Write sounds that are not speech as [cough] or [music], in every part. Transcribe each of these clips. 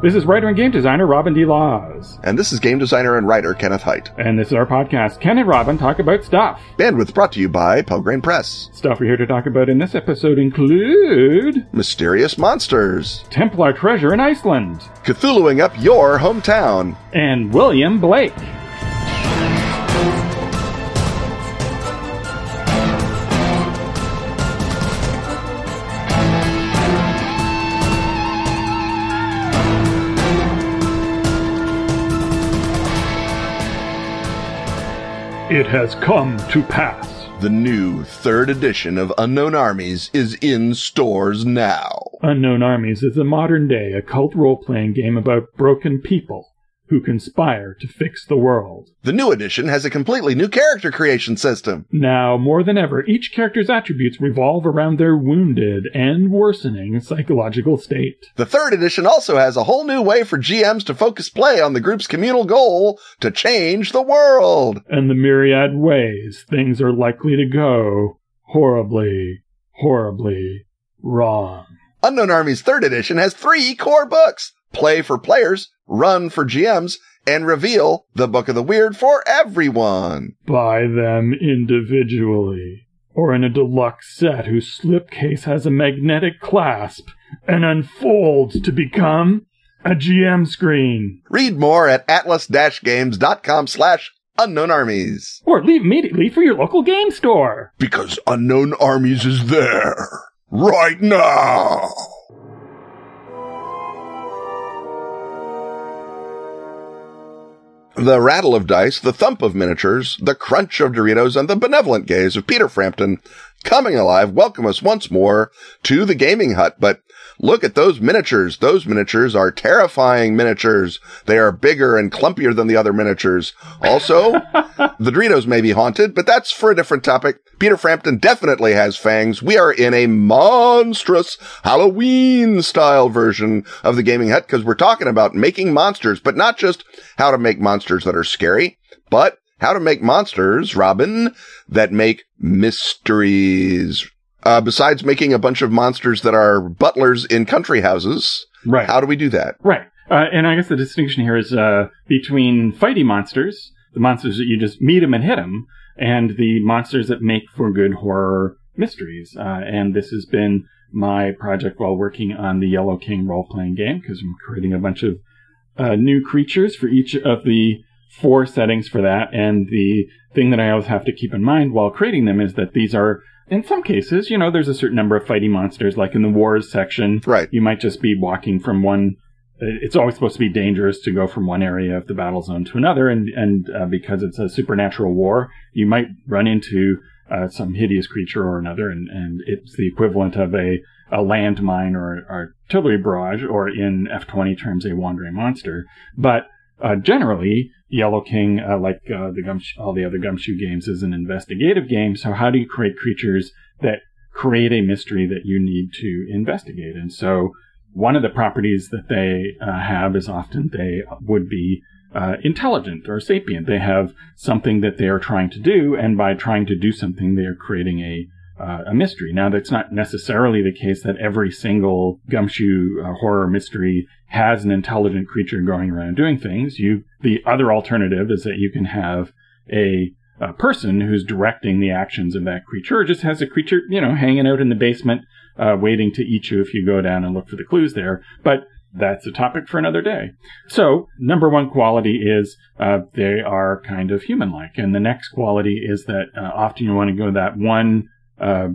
This is writer and game designer Robin D. Laws. And this is game designer and writer Kenneth Hite. And this is our podcast, Ken and Robin Talk About Stuff. Bandwidth brought to you by Pelgrane Press. Stuff we're here to talk about in this episode include Mysterious monsters, Templar treasure in Iceland, Cthulhuing up your hometown, and William Blake. It has come to pass. The new third edition of Unknown Armies is in stores now. Unknown Armies is a modern day occult role playing game about broken people who conspire to fix the world. The new edition has a completely new character creation system. Now, more than ever, each character's attributes revolve around their wounded and worsening psychological state. The third edition also has a whole new way for GMs to focus play on the group's communal goal to change the world. And the myriad ways things are likely to go horribly, horribly wrong. Unknown Armies third edition has three core books play for players, run for GMs, and reveal the Book of the Weird for everyone. Buy them individually or in a deluxe set whose slipcase has a magnetic clasp and unfolds to become a GM screen. Read more at atlas-games.com slash unknown armies. Or leave immediately for your local game store. Because Unknown Armies is there right now. The rattle of dice, the thump of miniatures, the crunch of Doritos, and the benevolent gaze of Peter Frampton coming alive welcome us once more to the gaming hut. But look at those miniatures. Those miniatures are terrifying miniatures. They are bigger and clumpier than the other miniatures. Also, [laughs] the Doritos may be haunted, but that's for a different topic. Peter Frampton definitely has fangs. We are in a monstrous Halloween style version of the gaming hut because we're talking about making monsters, but not just how to make monsters that are scary, but how to make monsters, Robin, that make mysteries. Uh, besides making a bunch of monsters that are butlers in country houses, Right. how do we do that? Right. Uh, and I guess the distinction here is uh, between fighty monsters, the monsters that you just meet them and hit them, and the monsters that make for good horror mysteries. Uh, and this has been my project while working on the Yellow King role playing game because I'm creating a bunch of uh, new creatures for each of the four settings for that. And the thing that I always have to keep in mind while creating them is that these are, in some cases, you know, there's a certain number of fighting monsters, like in the wars section. Right. You might just be walking from one. It's always supposed to be dangerous to go from one area of the battle zone to another, and and uh, because it's a supernatural war, you might run into uh, some hideous creature or another, and, and it's the equivalent of a a landmine or artillery barrage, or in F20 terms, a wandering monster. But uh, generally, Yellow King, uh, like uh, the gum- all the other Gumshoe games, is an investigative game. So how do you create creatures that create a mystery that you need to investigate? And so one of the properties that they uh, have is often they would be uh, intelligent or sapient. They have something that they are trying to do, and by trying to do something, they are creating a uh, a mystery. Now, that's not necessarily the case that every single gumshoe uh, horror mystery has an intelligent creature going around doing things. You, the other alternative is that you can have a, a person who's directing the actions of that creature, just has a creature, you know, hanging out in the basement, uh, waiting to eat you if you go down and look for the clues there. But that's a topic for another day. So, number one quality is uh, they are kind of human-like, and the next quality is that uh, often you want to go that one uh,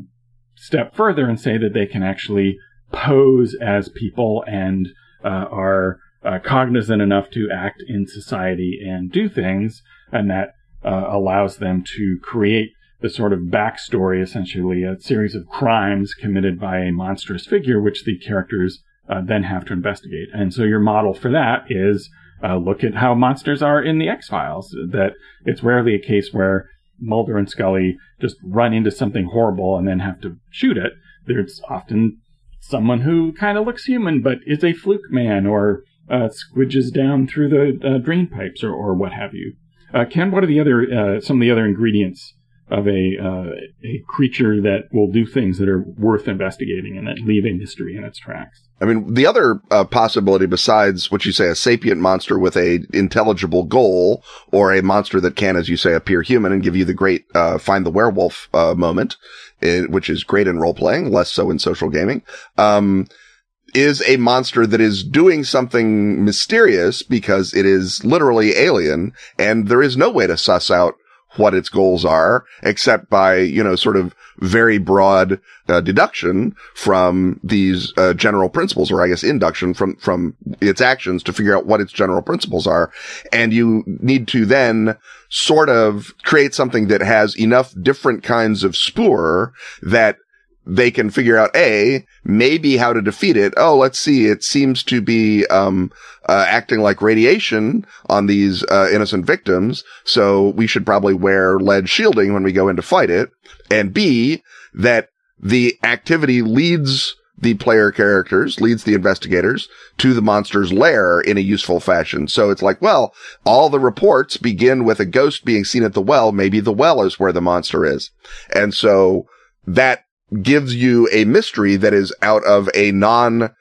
step further and say that they can actually pose as people and uh, are uh, cognizant enough to act in society and do things, and that uh, allows them to create the sort of backstory, essentially a series of crimes committed by a monstrous figure, which the characters uh, then have to investigate. And so your model for that is uh, look at how monsters are in the X Files. That it's rarely a case where Mulder and Scully just run into something horrible and then have to shoot it. There's often someone who kind of looks human but is a fluke man or uh, squidges down through the uh, drain pipes or, or what have you. Uh, Ken, what are the other uh, some of the other ingredients of a uh, a creature that will do things that are worth investigating and that leave a mystery in its tracks? I mean, the other uh, possibility besides what you say, a sapient monster with a intelligible goal or a monster that can, as you say, appear human and give you the great, uh, find the werewolf, uh, moment, eh, which is great in role playing, less so in social gaming. Um, is a monster that is doing something mysterious because it is literally alien and there is no way to suss out what its goals are except by, you know, sort of very broad uh, deduction from these uh, general principles or I guess induction from, from its actions to figure out what its general principles are. And you need to then sort of create something that has enough different kinds of spoor that they can figure out a maybe how to defeat it. Oh, let's see. It seems to be um, uh, acting like radiation on these uh, innocent victims, so we should probably wear lead shielding when we go in to fight it. And b that the activity leads the player characters, leads the investigators to the monster's lair in a useful fashion. So it's like, well, all the reports begin with a ghost being seen at the well. Maybe the well is where the monster is. And so that gives you a mystery that is out of a non,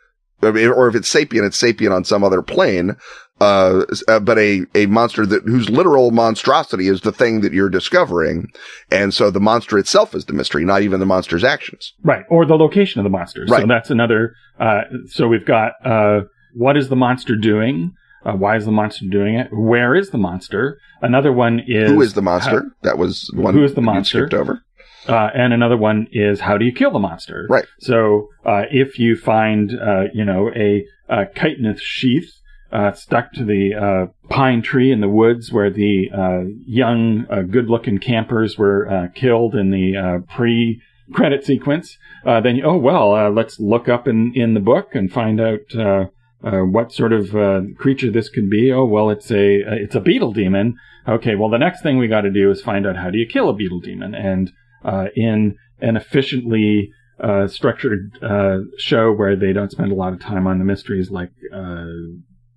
or if it's sapient, it's sapient on some other plane. Uh, uh, but a, a monster that whose literal monstrosity is the thing that you're discovering. And so the monster itself is the mystery, not even the monster's actions. Right. Or the location of the monster. Right. So that's another, uh, so we've got, uh, what is the monster doing? Uh, why is the monster doing it? Where is the monster? Another one is Who is the monster? that was one Who is the monster? skipped over. Uh, and another one is how do you kill the monster? Right. So uh, if you find, uh, you know, a, a chitinous sheath uh, stuck to the uh, pine tree in the woods where the uh, young, uh, good-looking campers were uh, killed in the uh, pre-credit sequence, uh, then you, oh well, uh, let's look up in in the book and find out. Uh, uh, what sort of uh, creature this could be? Oh well, it's a it's a beetle demon. Okay, well the next thing we got to do is find out how do you kill a beetle demon, and uh, in an efficiently uh, structured uh, show where they don't spend a lot of time on the mysteries, like uh,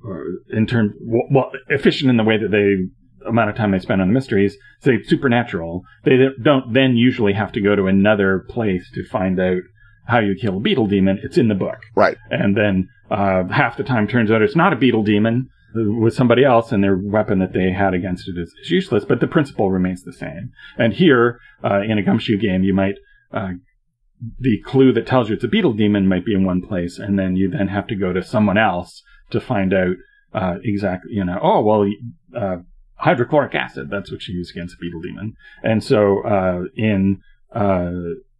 or in term well, efficient in the way that they amount of time they spend on the mysteries. Say supernatural, they don't then usually have to go to another place to find out how you kill a beetle demon. It's in the book, Right. and then uh, half the time turns out it's not a beetle demon with somebody else and their weapon that they had against it is, is useless, but the principle remains the same. And here, uh, in a gumshoe game, you might, uh, the clue that tells you it's a beetle demon might be in one place, and then you then have to go to someone else to find out, uh, exactly, you know, oh, well, uh, hydrochloric acid, that's what you use against a beetle demon. And so, uh, in, uh,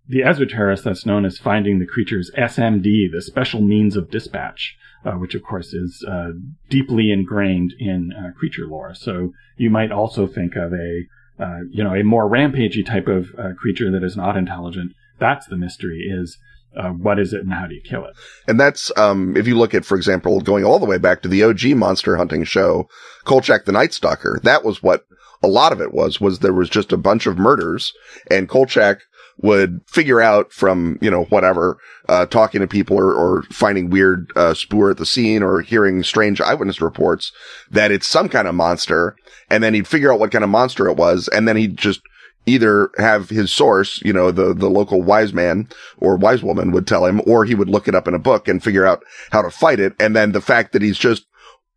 the Esoterrorist, that's known as finding the creature's SMD, the special means of dispatch, which of course is uh, deeply ingrained in uh, creature lore. So you might also think of a, uh, you know, a more rampagey type of uh, creature that is not intelligent. That's the mystery: is uh, what is it and how do you kill it? And that's, um, if you look at, for example, going all the way back to the OG monster hunting show, Kolchak the Night Stalker, that was what a lot of it was, was there was just a bunch of murders and Kolchak would figure out from, you know, whatever, uh, talking to people or, or finding weird, uh, spoor at the scene or hearing strange eyewitness reports that it's some kind of monster. And then he'd figure out what kind of monster it was. And then he'd just either have his source, you know, the, the local wise man or wise woman would tell him, or he would look it up in a book and figure out how to fight it. And then the fact that he's just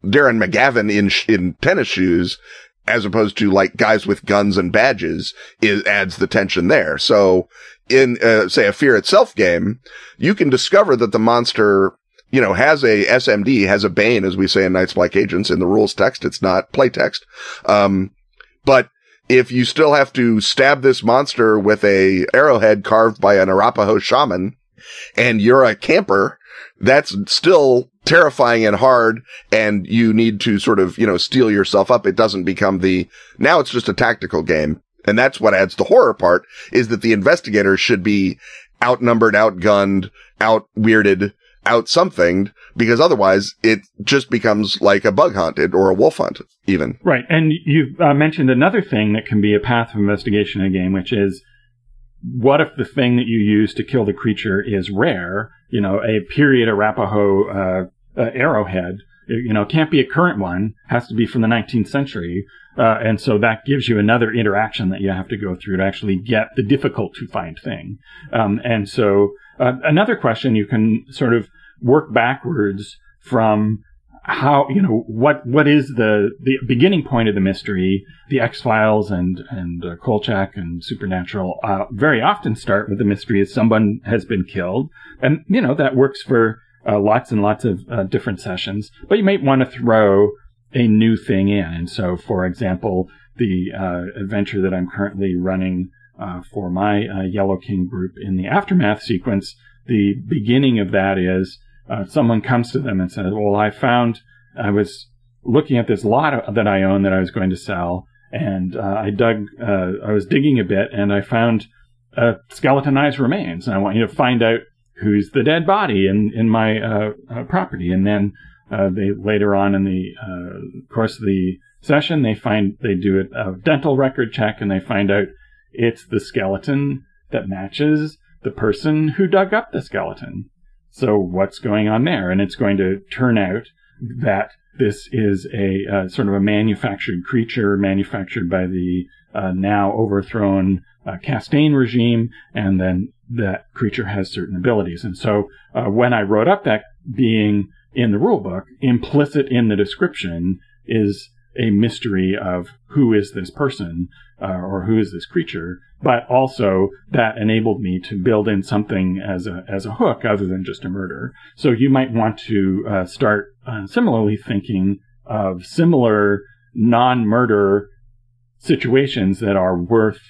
Darren McGavin in, in tennis shoes, as opposed to like guys with guns and badges is adds the tension there. So in, uh, say a fear itself game, you can discover that the monster you know, has a SMD, has a Bane, as we say in Night's Black Agents in the rules text. It's not play text. Um, but if you still have to stab this monster with a arrowhead carved by an Arapaho shaman and you're a camper, that's still terrifying and hard. And you need to sort of, you know, steel yourself up. It doesn't become the, now it's just a tactical game. And that's what adds the horror part is that the investigators should be outnumbered, outgunned, out weirded, out something because otherwise it just becomes like a bug hunt or a wolf hunt even. Right. And you've uh, mentioned another thing that can be a path of investigation in a game, which is what if the thing that you use to kill the creature is rare? You know, a period Arapaho uh, uh, arrowhead. You know, can't be a current one. Has to be from the 19th century. Uh, and so that gives you another interaction that you have to go through to actually get the difficult to find thing. Um, and so uh, another question you can sort of work backwards from how you know what what is the the beginning point of the mystery the x-files and and uh, kolchak and supernatural uh, very often start with the mystery is someone has been killed and you know that works for uh, lots and lots of uh, different sessions but you might want to throw a new thing in. And so for example the uh, adventure that i'm currently running uh, for my yellow king group in the aftermath sequence the beginning of that is uh, someone comes to them and says, "Well, I found I was looking at this lot that I own that I was going to sell, and uh, I dug, uh, I was digging a bit, and I found uh, skeletonized remains, and I want you to find out who's the dead body in in my uh, uh, property." And then they later on in the course of the session, they find they do a, dental record check, and they find out it's the skeleton that matches the person who dug up the skeleton. So what's going on there? And it's going to turn out that this is a uh, sort of a manufactured creature manufactured by the uh, now overthrown uh, regime, and then that creature has certain abilities. And so uh, when I wrote up that being in the rulebook, implicit in the description is a mystery of who is this person uh, or who is this creature, but also that enabled me to build in something as a as a hook other than just a murder. So you might want to uh, start uh, similarly thinking of similar non-murder situations that are worth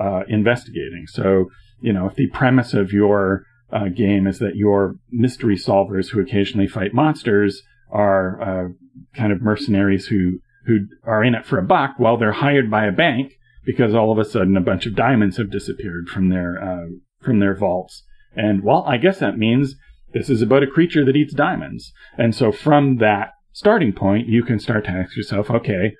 uh, investigating. So you know if the premise of your uh, game is that your mystery solvers who occasionally fight monsters are uh, kind of mercenaries who who are in it for a buck while they're hired by a bank because all of a sudden a bunch of diamonds have disappeared from their uh, from their vaults. And well, I guess that means this is about a creature that eats diamonds. And so from that starting point, you can start to ask yourself, okay,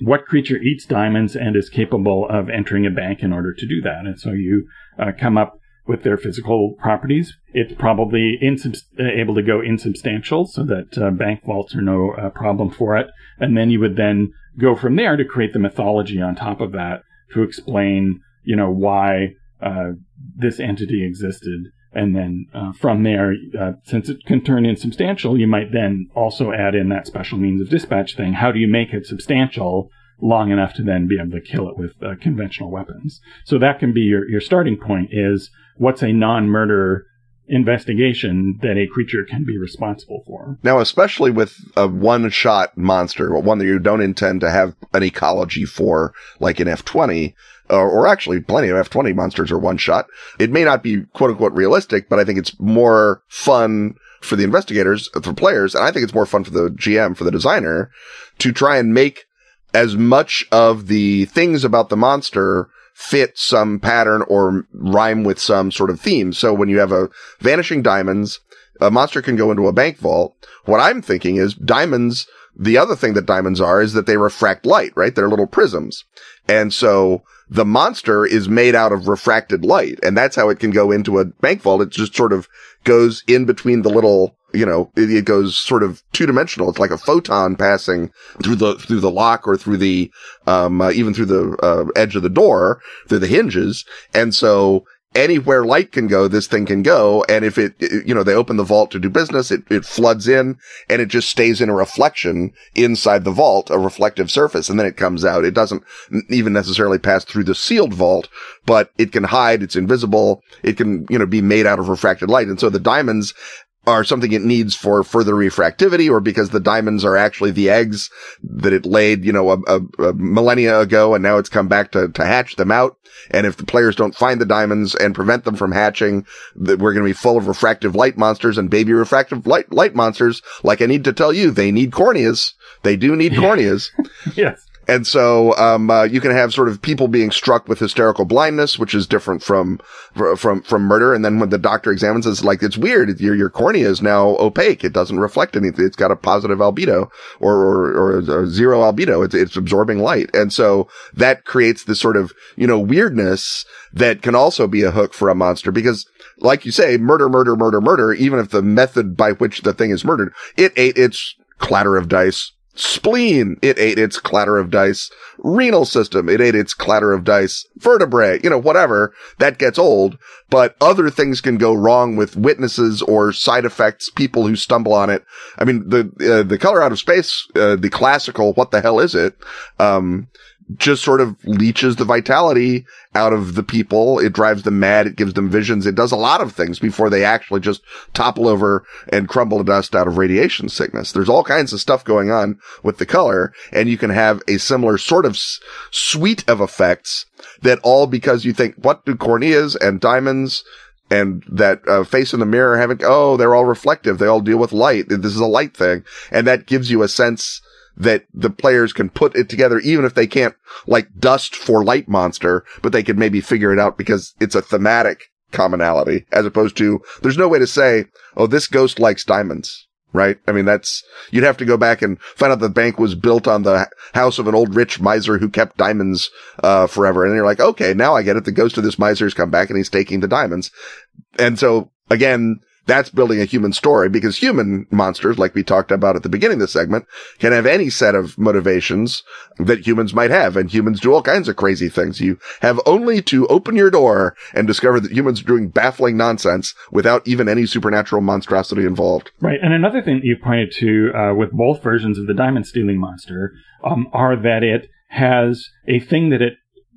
what creature eats diamonds and is capable of entering a bank in order to do that? And so you uh, come up with their physical properties. It's probably insub- uh, able to go insubstantial so that uh, bank vaults are no uh, problem for it. And then you would then go from there to create the mythology on top of that to explain, you know, why uh, this entity existed. And then uh, from there, uh, since it can turn insubstantial, you might then also add in that special means of dispatch thing. How do you make it substantial long enough to then be able to kill it with uh, conventional weapons? So that can be your, your starting point is what's a non-murder investigation that a creature can be responsible for. Now, especially with a one shot monster, one that you don't intend to have an ecology for, like in F20, or, or actually plenty of F20 monsters are one shot. It may not be quote unquote realistic, but I think it's more fun for the investigators, for players, and I think it's more fun for the GM, for the designer, to try and make as much of the things about the monster fit some pattern or rhyme with some sort of theme. So when you have a vanishing diamonds, a monster can go into a bank vault. What I'm thinking is diamonds. The other thing that diamonds are is that they refract light, right? They're little prisms. And so the monster is made out of refracted light and that's how it can go into a bank vault. It just sort of goes in between the little you know, it, goes sort of two dimensional. It's like a photon passing through the, through the lock or through the, um, uh, even through the, uh, edge of the door, through the hinges. And so anywhere light can go, this thing can go. And if it, you know, they open the vault to do business, it, it floods in and it just stays in a reflection inside the vault, a reflective surface. And then it comes out. It doesn't even necessarily pass through the sealed vault, but it can hide. It's invisible. It can, you know, be made out of refracted light. And so the diamonds are something it needs for further refractivity or because the diamonds are actually the eggs that it laid, you know, a, a, a, millennia ago and now it's come back to, to hatch them out. And if the players don't find the diamonds and prevent them from hatching, that we're going to be full of refractive light monsters and baby refractive light, light monsters. Like I need to tell you, they need corneas. They do need corneas. [laughs] yes. And so, um, uh, you can have sort of people being struck with hysterical blindness, which is different from, from, from murder. And then when the doctor examines, it's like, it's weird. Your, your cornea is now opaque. It doesn't reflect anything. It's got a positive albedo or, or, or zero albedo. It's, it's absorbing light. And so that creates this sort of, you know, weirdness that can also be a hook for a monster because like you say, murder, murder, murder, murder, even if the method by which the thing is murdered, it ate its clatter of dice Spleen, it ate its clatter of dice. Renal system, it ate its clatter of dice. Vertebrae, you know, whatever. That gets old. But other things can go wrong with witnesses or side effects, people who stumble on it. I mean, the, uh, the color out of space, uh, the classical, what the hell is it? Um, just sort of leeches the vitality out of the people. It drives them mad. It gives them visions. It does a lot of things before they actually just topple over and crumble to dust out of radiation sickness. There's all kinds of stuff going on with the color and you can have a similar sort of s- suite of effects that all because you think, what do corneas and diamonds and that uh, face in the mirror having, oh, they're all reflective. They all deal with light. This is a light thing. And that gives you a sense that the players can put it together, even if they can't like dust for light monster, but they could maybe figure it out because it's a thematic commonality as opposed to there's no way to say, oh, this ghost likes diamonds. Right? I mean, that's, you'd have to go back and find out the bank was built on the house of an old rich miser who kept diamonds, uh, forever. And you're like, okay, now I get it. The ghost of this miser has come back and he's taking the diamonds. And so again, that's building a human story because human monsters, like we talked about at the beginning of the segment, can have any set of motivations that humans might have. And humans do all kinds of crazy things. You have only to open your door and discover that humans are doing baffling nonsense without even any supernatural monstrosity involved. Right. And another thing that you pointed to uh, with both versions of the diamond stealing monster um, are that it has a thing that it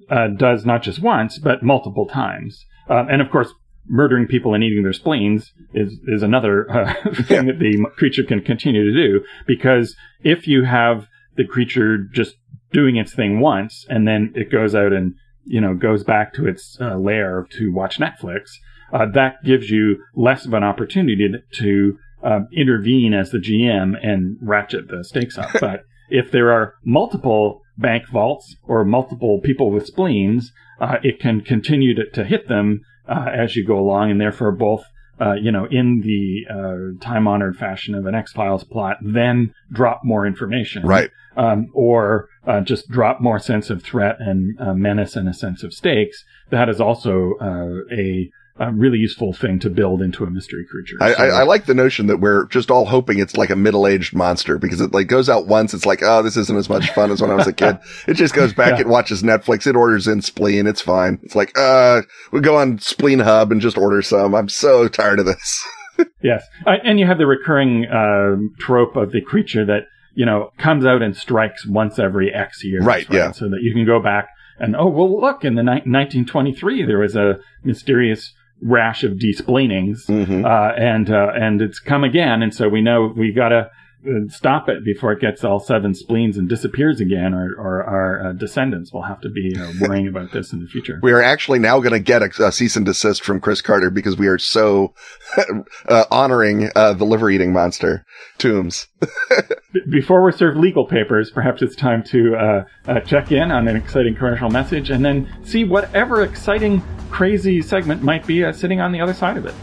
uh, does not just once, but multiple times. Uh, and of course, murdering people and eating their spleens is is another uh, [laughs] thing that the creature can continue to do because if you have the creature just doing its thing once and then it goes out and you know goes back to its uh, lair to watch Netflix, uh, that gives you less of an opportunity to, to um, intervene as the GM and ratchet the stakes up. [laughs] but if there are multiple bank vaults or multiple people with spleens, uh, it can continue to, to hit them uh, as you go along, and therefore both, uh, you know, in the uh, time-honored fashion of an X-Files plot, then drop more information, Right. Um, or uh, just drop more sense of threat and uh, menace and a sense of stakes. That is also uh, a, a really useful thing to build into a mystery creature. I, So- I, I like the notion that we're just all hoping it's like a middle-aged monster because it like goes out once. It's like, oh, this isn't as much fun as when I was a kid. [laughs] It just goes back. Yeah. It watches Netflix. It orders in spleen. It's fine. It's like, uh, we go on spleen hub and just order some. I'm so tired of this. [laughs] Yes, uh, and you have the recurring um trope of the creature that you know comes out and strikes once every X years, Right, yeah. So that you can go back and oh well, look in the ni- 1923 there was a mysterious rash of desplanings, Mhm. uh, and uh, and it's come again, and so we know we gotta stop it before it gets all seven spleens and disappears again, or or our uh, descendants will have to be uh, worrying about this in the future. We are actually now going to get a, a cease and desist from Chris Carter because we are so [laughs] uh, honoring uh, the liver eating monster, Tooms. [laughs] B- Before we serve legal papers, perhaps it's time to uh, uh, check in on an exciting commercial message and then see whatever exciting, crazy segment might be uh, sitting on the other side of it.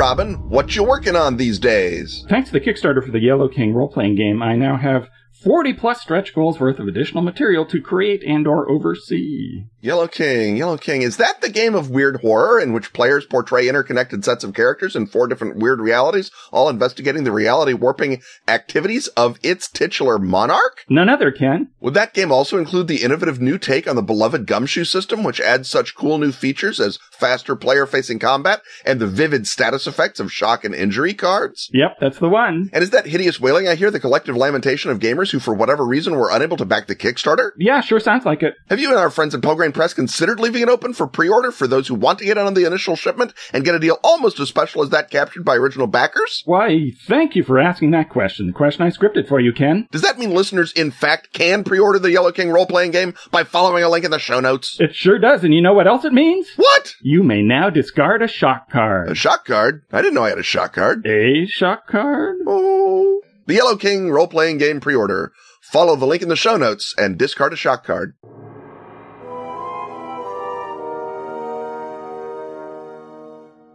Robin, what you working on these days? Thanks to the Kickstarter for the Yellow King role-playing game, I now have 40 plus stretch goals worth of additional material to create and or oversee. Yellow King, Yellow King. Is that the game of weird horror in which players portray interconnected sets of characters in four different weird realities, all investigating the reality warping activities of its titular monarch? None other, Ken. Would that game also include the innovative new take on the beloved gumshoe system, which adds such cool new features as faster player facing combat and the vivid status effects of shock and injury cards? Yep, that's the one. And is that hideous wailing I hear the collective lamentation of gamers who, for whatever reason, were unable to back the Kickstarter? Yeah, sure sounds like it. Have you and our friends at Pelgrane Press considered leaving it open for pre-order for those who want to get in on the initial shipment and get a deal almost as special as that captured by original backers? Why, thank you for asking that question. The question I scripted for you, Ken. Does that mean listeners, in fact, can pre-order the Yellow King role-playing game by following a link in the show notes? It sure does, and you know what else it means? What? You may now discard a shock card. A shock card? I didn't know I had a shock card. A shock card? Oh. The Yellow King role-playing game pre-order. Follow the link in the show notes and discard a shock card.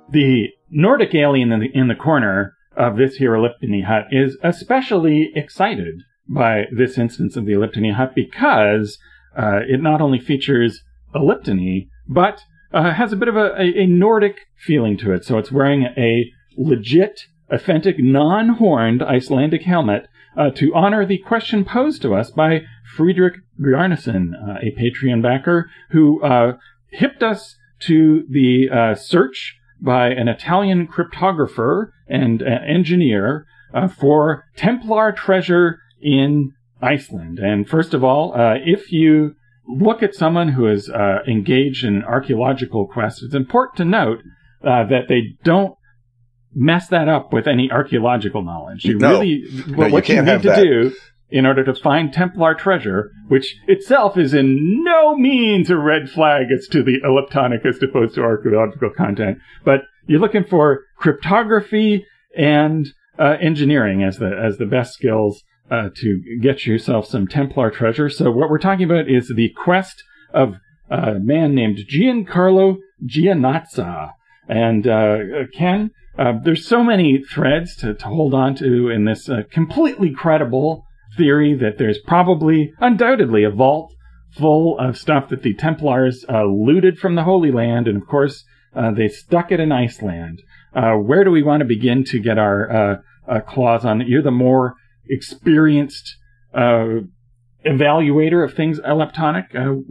The Nordic alien in the, in the corner of this Hieroglyphany hut is especially excited by this instance of the Elliptony hut because uh, it not only features Elliptony, but uh, has a bit of a, a, a, Nordic feeling to it. So it's wearing a legit, authentic, non-horned Icelandic helmet uh, to honor the question posed to us by Friedrich Bjarnason, uh, a Patreon backer who uh, hipped us to the uh, search by an Italian cryptographer and engineer for Templar treasure in Iceland. And first of all, if you look at someone who is uh, engaged in archaeological quest, it's important to note uh, that they don't mess that up with any archaeological knowledge. You no. really, no, what you, you need to that. do in order to find Templar treasure, which itself is in no means a red flag as to the elliptonic as opposed to archaeological content, but you're looking for cryptography and uh, engineering as the as the best skills uh, to get yourself some Templar treasure. So what we're talking about is the quest of a man named Giancarlo Gianazza. And uh, Ken, uh, there's so many threads to, to hold on to in this uh, completely credible theory that there's probably, undoubtedly, a vault full of stuff that the Templars uh, looted from the Holy Land, and of course, uh, they stuck it in Iceland. where do we want to begin to get our claws on it? You're the more experienced uh, evaluator of things elliptonic. Uh,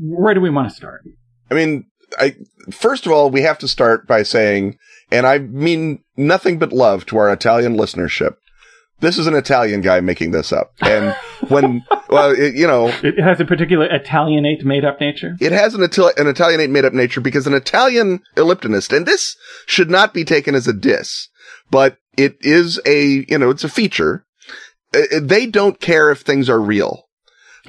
where do we want to start? I mean, I first of all, we have to start by saying, and I mean nothing but love to our Italian listenership. This is an Italian guy making this up, and when [laughs] well, it, you know, it has a particular Italianate made-up nature. It has an, an Italianate made-up nature because an Italian elliptonist, and this should not be taken as a diss, but it is a you know it's a feature uh, uh, they don't care if things are real. [laughs]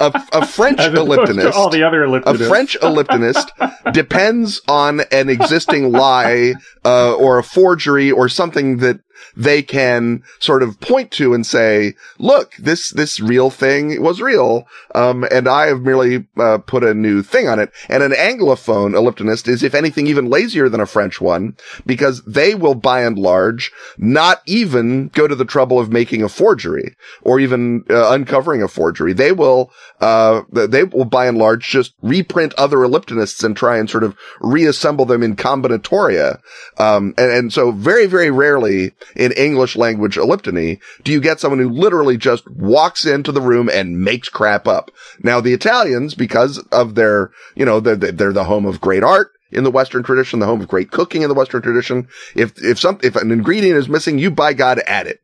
a, a, French [laughs] elliptonist, all the other elliptonists. a French [laughs] elliptonist depends on an existing lie uh, or a forgery or something that they can sort of point to and say, look, this, this real thing was real. Um, and I have merely, uh, put a new thing on it. And an Anglophone elliptonist is, if anything, even lazier than a French one because they will by and large not even go to the trouble of making a forgery or even uh, uncovering a forgery. They will, uh, they will by and large just reprint other elliptonists and try and sort of reassemble them in combinatoria. Um, and, and so very, very rarely in English language elliptony do you get someone who literally just walks into the room and makes crap up. Now the Italians, because of their, you know, they're, they're the home of great art, in the Western tradition, the home of great cooking in the Western tradition. If, if some, if an ingredient is missing, you by God add it.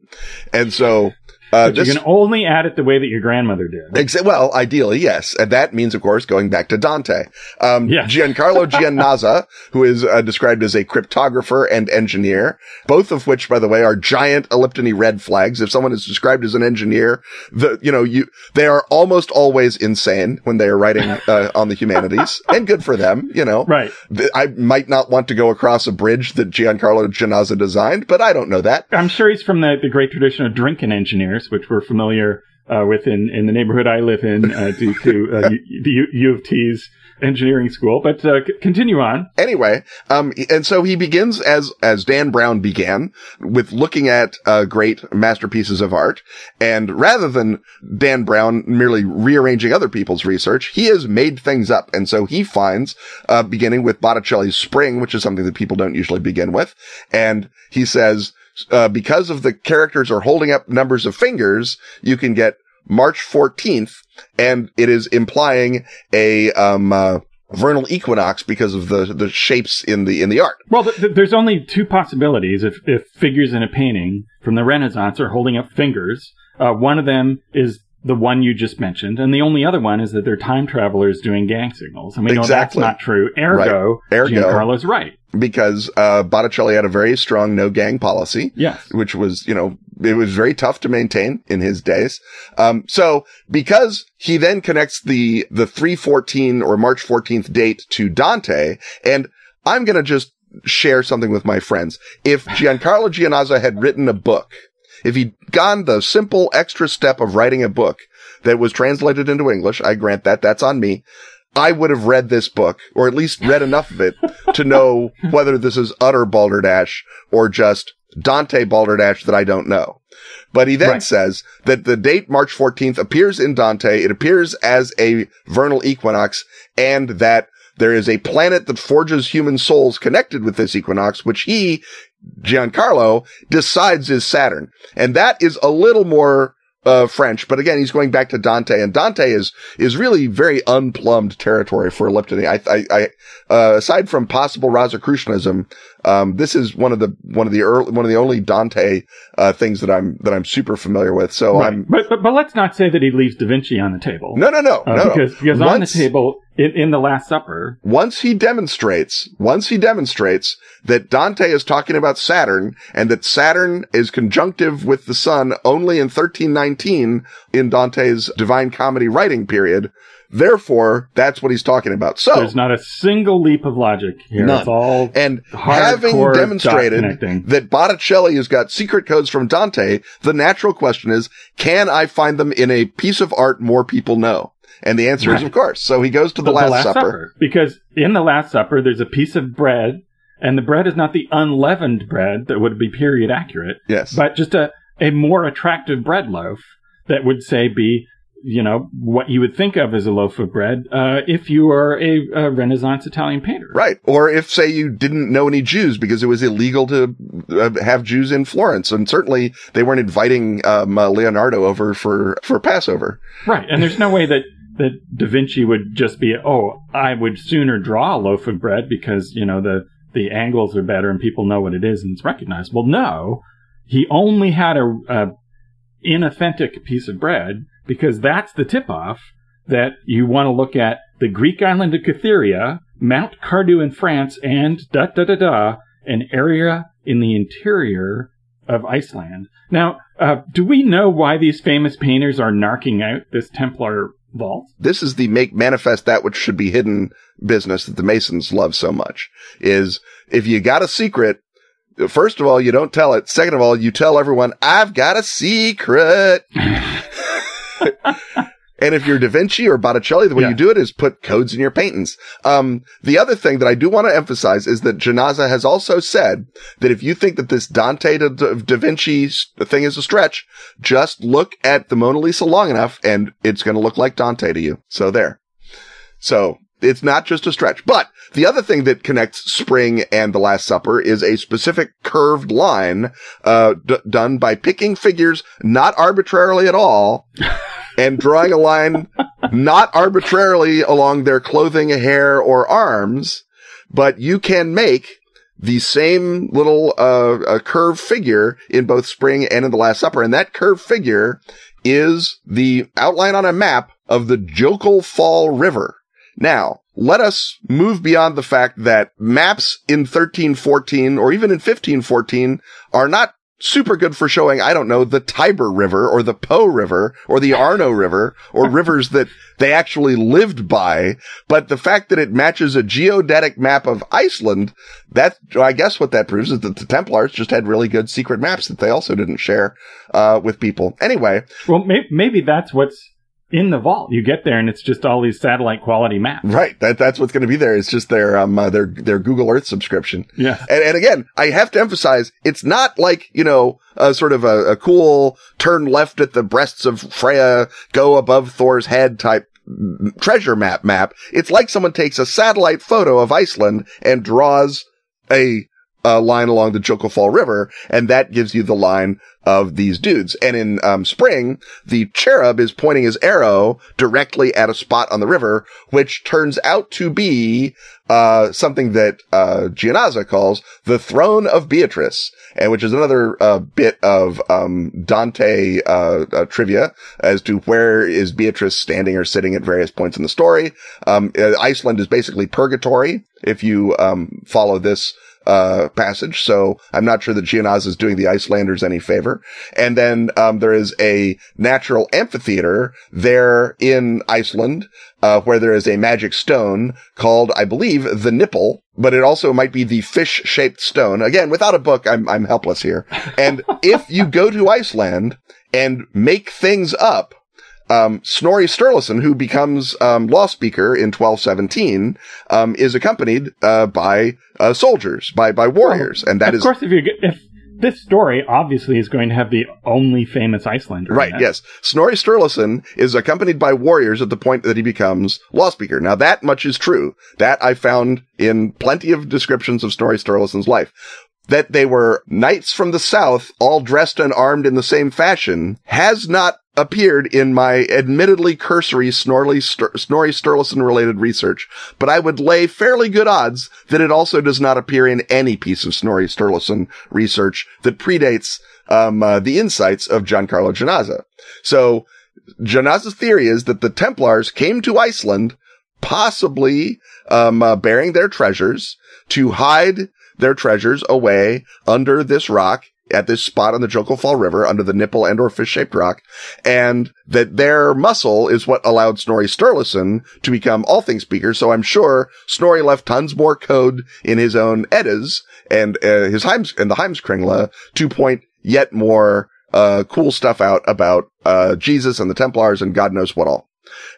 And so, uh, this, you can only add it the way that your grandmother did. Well, ideally, yes. And that means, of course, going back to Dante. Um, yes. [laughs] Giancarlo Gianazza, who is uh, described as a cryptographer and engineer, both of which, by the way, are giant elliptony red flags. If someone is described as an engineer, the, you know, you, they are almost always insane when they are writing, [laughs] uh, on the humanities and good for them, you know. Right. I might not want to go across a bridge that Giancarlo Gianazza designed, but I don't know that. I'm sure he's from the, the great tradition of drinking engineers which we're familiar uh, with in, in the neighborhood I live in uh, due to uh, [laughs] the U-, U of T's engineering school. But uh, c- continue on. Anyway, um, and so he begins as as Dan Brown began with looking at uh, great masterpieces of art, and rather than Dan Brown merely rearranging other people's research, he has made things up, and so he finds, uh, beginning with Botticelli's Spring, which is something that people don't usually begin with, and he says uh, because of the characters are holding up numbers of fingers, you can get March 14th, and it is implying a, um, uh, vernal equinox because of the the shapes in the in the art. Well, th- th- there's only two possibilities if if figures in a painting from the Renaissance are holding up fingers. Uh, one of them is the one you just mentioned, and the only other one is that they're time travelers doing gang signals, and we know exactly. that's not true. Ergo, right. Ergo, Giancarlo's right because uh, Botticelli had a very strong no gang policy. Yes, which was you know it was very tough to maintain in his days. Um, so because he then connects the the three fourteen or March fourteenth date to Dante, and I'm gonna just share something with my friends. If [laughs] Giancarlo Gianazza had written a book if he'd gone the simple extra step of writing a book that was translated into English, I grant that, that's on me. I would have read this book, or at least read enough of it to know [laughs] whether this is utter balderdash or just Dante Balderdash that I don't know. But he then Right. says that the date March 14th appears in Dante. It appears as a vernal equinox and that there is a planet that forges human souls connected with this equinox, which he, Giancarlo, decides is Saturn. And that is a little more uh, French, but again, he's going back to Dante, and Dante is is really very unplumbed territory for Elliptony. I, I, I uh, aside from possible Rosicrucianism, um, this is one of the one of the early, one of the only Dante uh, things that I'm that I'm super familiar with. So Right. I'm But, but but let's not say that he leaves Da Vinci on the table. no, no, no, Uh, no, no. because because on the table in, in the Last Supper, once he demonstrates, once he demonstrates that Dante is talking about Saturn and that Saturn is conjunctive with the sun only in 1319 in Dante's Divine Comedy writing period. Therefore, that's what he's talking about. So, there's not a single leap of logic here. None. It's all and having demonstrated that Botticelli has got secret codes from Dante, the natural question is, can I find them in a piece of art more people know? And the answer is, of course. So he goes to the, Last, Supper. Because in the Last Supper, there's a piece of bread, and the bread is not the unleavened bread that would be period accurate, Yes. but just a, a more attractive bread loaf that would say be, you know, what you would think of as a loaf of bread uh, if you are a, a Renaissance Italian painter. Right. Or if, say, you didn't know any Jews because it was illegal to uh, have Jews in Florence. And certainly they weren't inviting um, uh, Leonardo over for, for Passover. Right. And there's no way that, that Da Vinci would just be, oh, I would sooner draw a loaf of bread because, you know, the, the angles are better and people know what it is and it's recognizable. No, he only had a, a inauthentic piece of bread because that's the tip off that you want to look at the Greek island of Cytheria, Mount Cardou in France, and da da da da, an area in the interior of Iceland. Now, uh, do we know why these famous painters are narking out this Templar vault? This is the make manifest that which should be hidden business that the Masons love so much is if you got a secret, first of all, you don't tell it. Second of all, you tell everyone, I've got a secret. [laughs] [laughs] And if you're Da Vinci or Botticelli, the way Yeah. you do it is put codes in your paintings. Um, the other thing that I do want to emphasize is that Gianazza has also said that if you think that this Dante da, da Da Vinci thing is a stretch, just look at the Mona Lisa long enough and it's going to look like Dante to you. So there. So it's not just a stretch. But the other thing that connects Spring and The Last Supper is a specific curved line, uh, d- done by picking figures not arbitrarily at all and drawing a line not arbitrarily along their clothing, hair, or arms, but you can make the same little uh, curved figure in both Spring and in The Last Supper, and that curved figure is the outline on a map of the Jökulfall River. Now, let us move beyond the fact that maps in 1314 or even in 1514 are not super good for showing, I don't know, the Tiber River or the Po River or the Arno River or [laughs] rivers that they actually lived by. But the fact that it matches a geodetic map of Iceland, that, I guess what that proves is that the Templars just had really good secret maps that they also didn't share, uh, with people. Anyway, Well, may- maybe that's what's in the vault. You get there and it's just all these satellite quality maps. right. That, that's what's going to be there. It's just their, um, uh, their, their Google Earth subscription. Yeah. And, and again, I have to emphasize, it's not like, you know, a sort of a, a cool turn left at the breasts of Freya, go above Thor's head type treasure map map. It's like someone takes a satellite photo of Iceland and draws a, a line along the Jökulfall River, and that gives you the line of these dudes. And in um, spring, the cherub is pointing his arrow directly at a spot on the river, which turns out to be uh, something that uh, Gianazza calls the throne of Beatrice, and which is another uh, bit of um, Dante uh, uh, trivia as to where is Beatrice standing or sitting at various points in the story. Um, uh, Iceland is basically purgatory if you um, follow this uh, passage. So I'm not sure that Gianaz is doing the Icelanders any favor. And then, um, there is a natural amphitheater there in Iceland, uh, where there is a magic stone called, I believe, the nipple, but it also might be the fish shaped stone. Again, without a book, I'm, I'm helpless here. And [laughs] if you go to Iceland and make things up, um, Snorri Sturluson, who becomes um, law speaker in 1217, um, is accompanied uh, by uh, soldiers, by by warriors, and that of is course, if you if this story obviously is going to have the only famous Icelander. in Right, yes. Snorri Sturluson is accompanied by warriors at the point that he becomes law speaker. Now that much is true. That I found in plenty of descriptions of Snorri Sturluson's life. That they were knights from the south, all dressed and armed in the same fashion, has not appeared in my admittedly cursory Stur- Snorri Sturluson related research, but I would lay fairly good odds that it also does not appear in any piece of Snorri Sturluson research that predates um, uh, the insights of Giancarlo Gianazza. So Gianazza's theory is that the Templars came to Iceland, possibly um, uh, bearing their treasures to hide their treasures away under this rock at this spot on the Jökulfall River under the nipple and or fish shaped rock. And that their muscle is what allowed Snorri Sturluson to become Althing's speaker. So I'm sure Snorri left tons more code in his own Eddas and uh, his Heims and the Heimskringla to point yet more uh, cool stuff out about uh, Jesus and the Templars and God knows what all.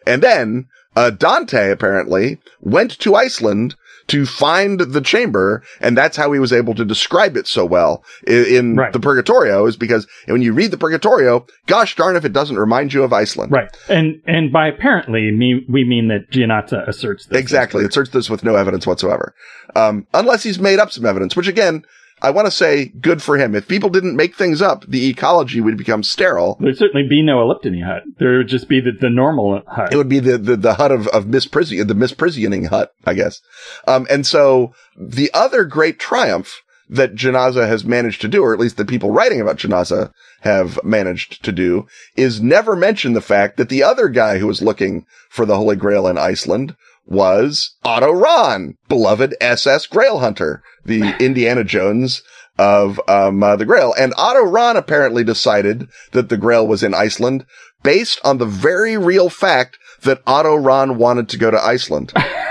And then uh, Dante apparently went to Iceland to find the chamber, and that's how he was able to describe it so well in, in Right. the Purgatorio. Is because when you read the Purgatorio, gosh darn if it doesn't remind you of Iceland. Right. And and by apparently me, we mean that Gianazza asserts this. Exactly. Asserts this with no evidence whatsoever. Um, unless he's made up some evidence, which again, I want to say good for him. If people didn't make things up, the ecology would become sterile. There'd certainly be no Elliptony hut. There would just be the, the normal hut. It would be the, the, the hut of, of misprision, the misprisioning hut, I guess. Um, and so the other great triumph that Gianazza has managed to do, or at least the people writing about Gianazza have managed to do, is never mention the fact that the other guy who was looking for the Holy Grail in Iceland was Otto Rahn, beloved SS Grail Hunter, the [laughs] Indiana Jones of um, uh, the Grail. And Otto Rahn apparently decided that the Grail was in Iceland based on the very real fact that Otto Rahn wanted to go to Iceland. [laughs]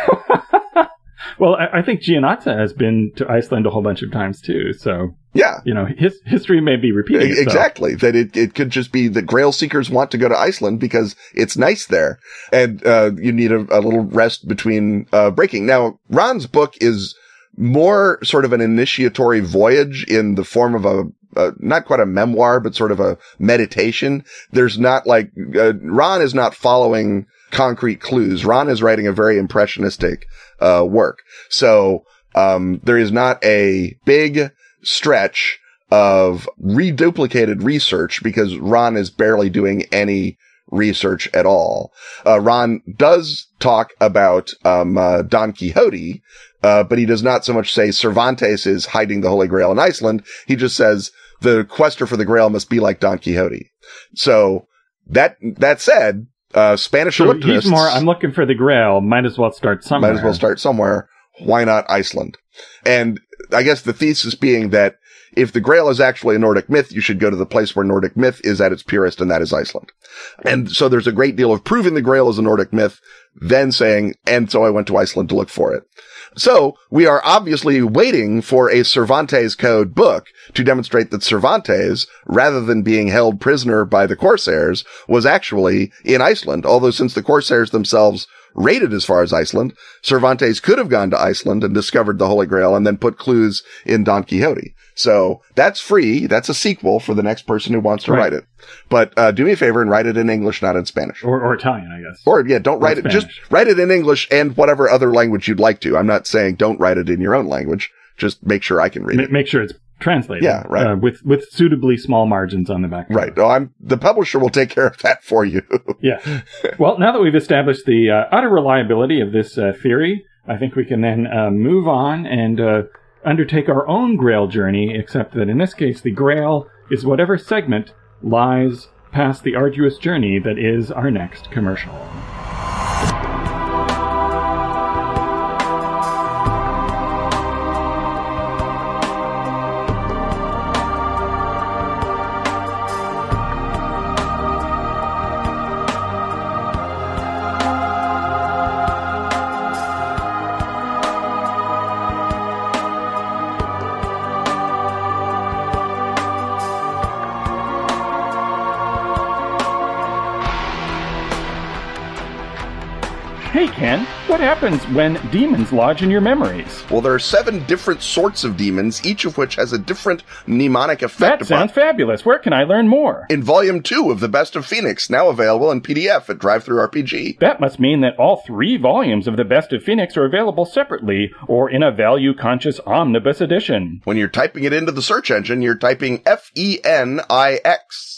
well, I, I think Gianazza has been to Iceland a whole bunch of times too. So Yeah. you know, his history may be repeating itself. Exactly. That it, it could just be that Grail seekers want to go to Iceland because it's nice there and, uh, you need a, a little rest between, uh, breaking. Now, Rahn's book is more sort of an initiatory voyage in the form of a, uh, not quite a memoir, but sort of a meditation. There's not like, uh, Rahn is not following concrete clues. Rahn is writing a very impressionistic, uh, work. So, um, there is not a big stretch of reduplicated research because Rahn is barely doing any research at all. Uh, Rahn does talk about, um, uh, Don Quixote, uh, but he does not so much say Cervantes is hiding the Holy Grail in Iceland. He just says the quester for the Grail must be like Don Quixote. So that, that said, uh, Spanish So he's more. I'm looking for the Grail. Might as well start somewhere. might as well start somewhere. Why not Iceland? And I guess the thesis being that if the Grail is actually a Nordic myth, you should go to the place where Nordic myth is at its purest, and that is Iceland. And so there's a great deal of proving the Grail is a Nordic myth, then saying, and so I went to Iceland to look for it. So we are obviously waiting for a Cervantes code book to demonstrate that Cervantes, rather than being held prisoner by the Corsairs, was actually in Iceland. Although since the Corsairs themselves raided as far as Iceland, Cervantes could have gone to Iceland and discovered the Holy Grail and then put clues in Don Quixote. So that's free. That's a sequel for the next person who wants to Right. write it. But uh, do me a favor and write it in English, not in Spanish. or, or Italian, I guess. Or yeah, don't write it. Just write it in English and whatever other language you'd like to. I'm not saying don't write it in your own language. Just make sure I can read Ma- it. make sure it's translated. Yeah, right. Uh, with with suitably small margins on the back. Right. Oh, I'm the publisher will take care of that for you. [laughs] Yeah. well, now that we've established the uh, utter reliability of this uh, theory, I think we can then uh, move on and uh, undertake our own Grail journey, except that in this case, the Grail is whatever segment lies past the arduous journey that is our next commercial. Happens when demons lodge in your memories? Well, there are seven different sorts of demons, each of which has a different mnemonic effect. That sounds fabulous. Where can I learn more? In volume two of The Best of Phoenix, now available in PDF at DriveThruRPG. That must mean that all three volumes of The Best of Phoenix are available separately or in a value conscious omnibus edition. When you're typing it into the search engine, you're typing F E N I X.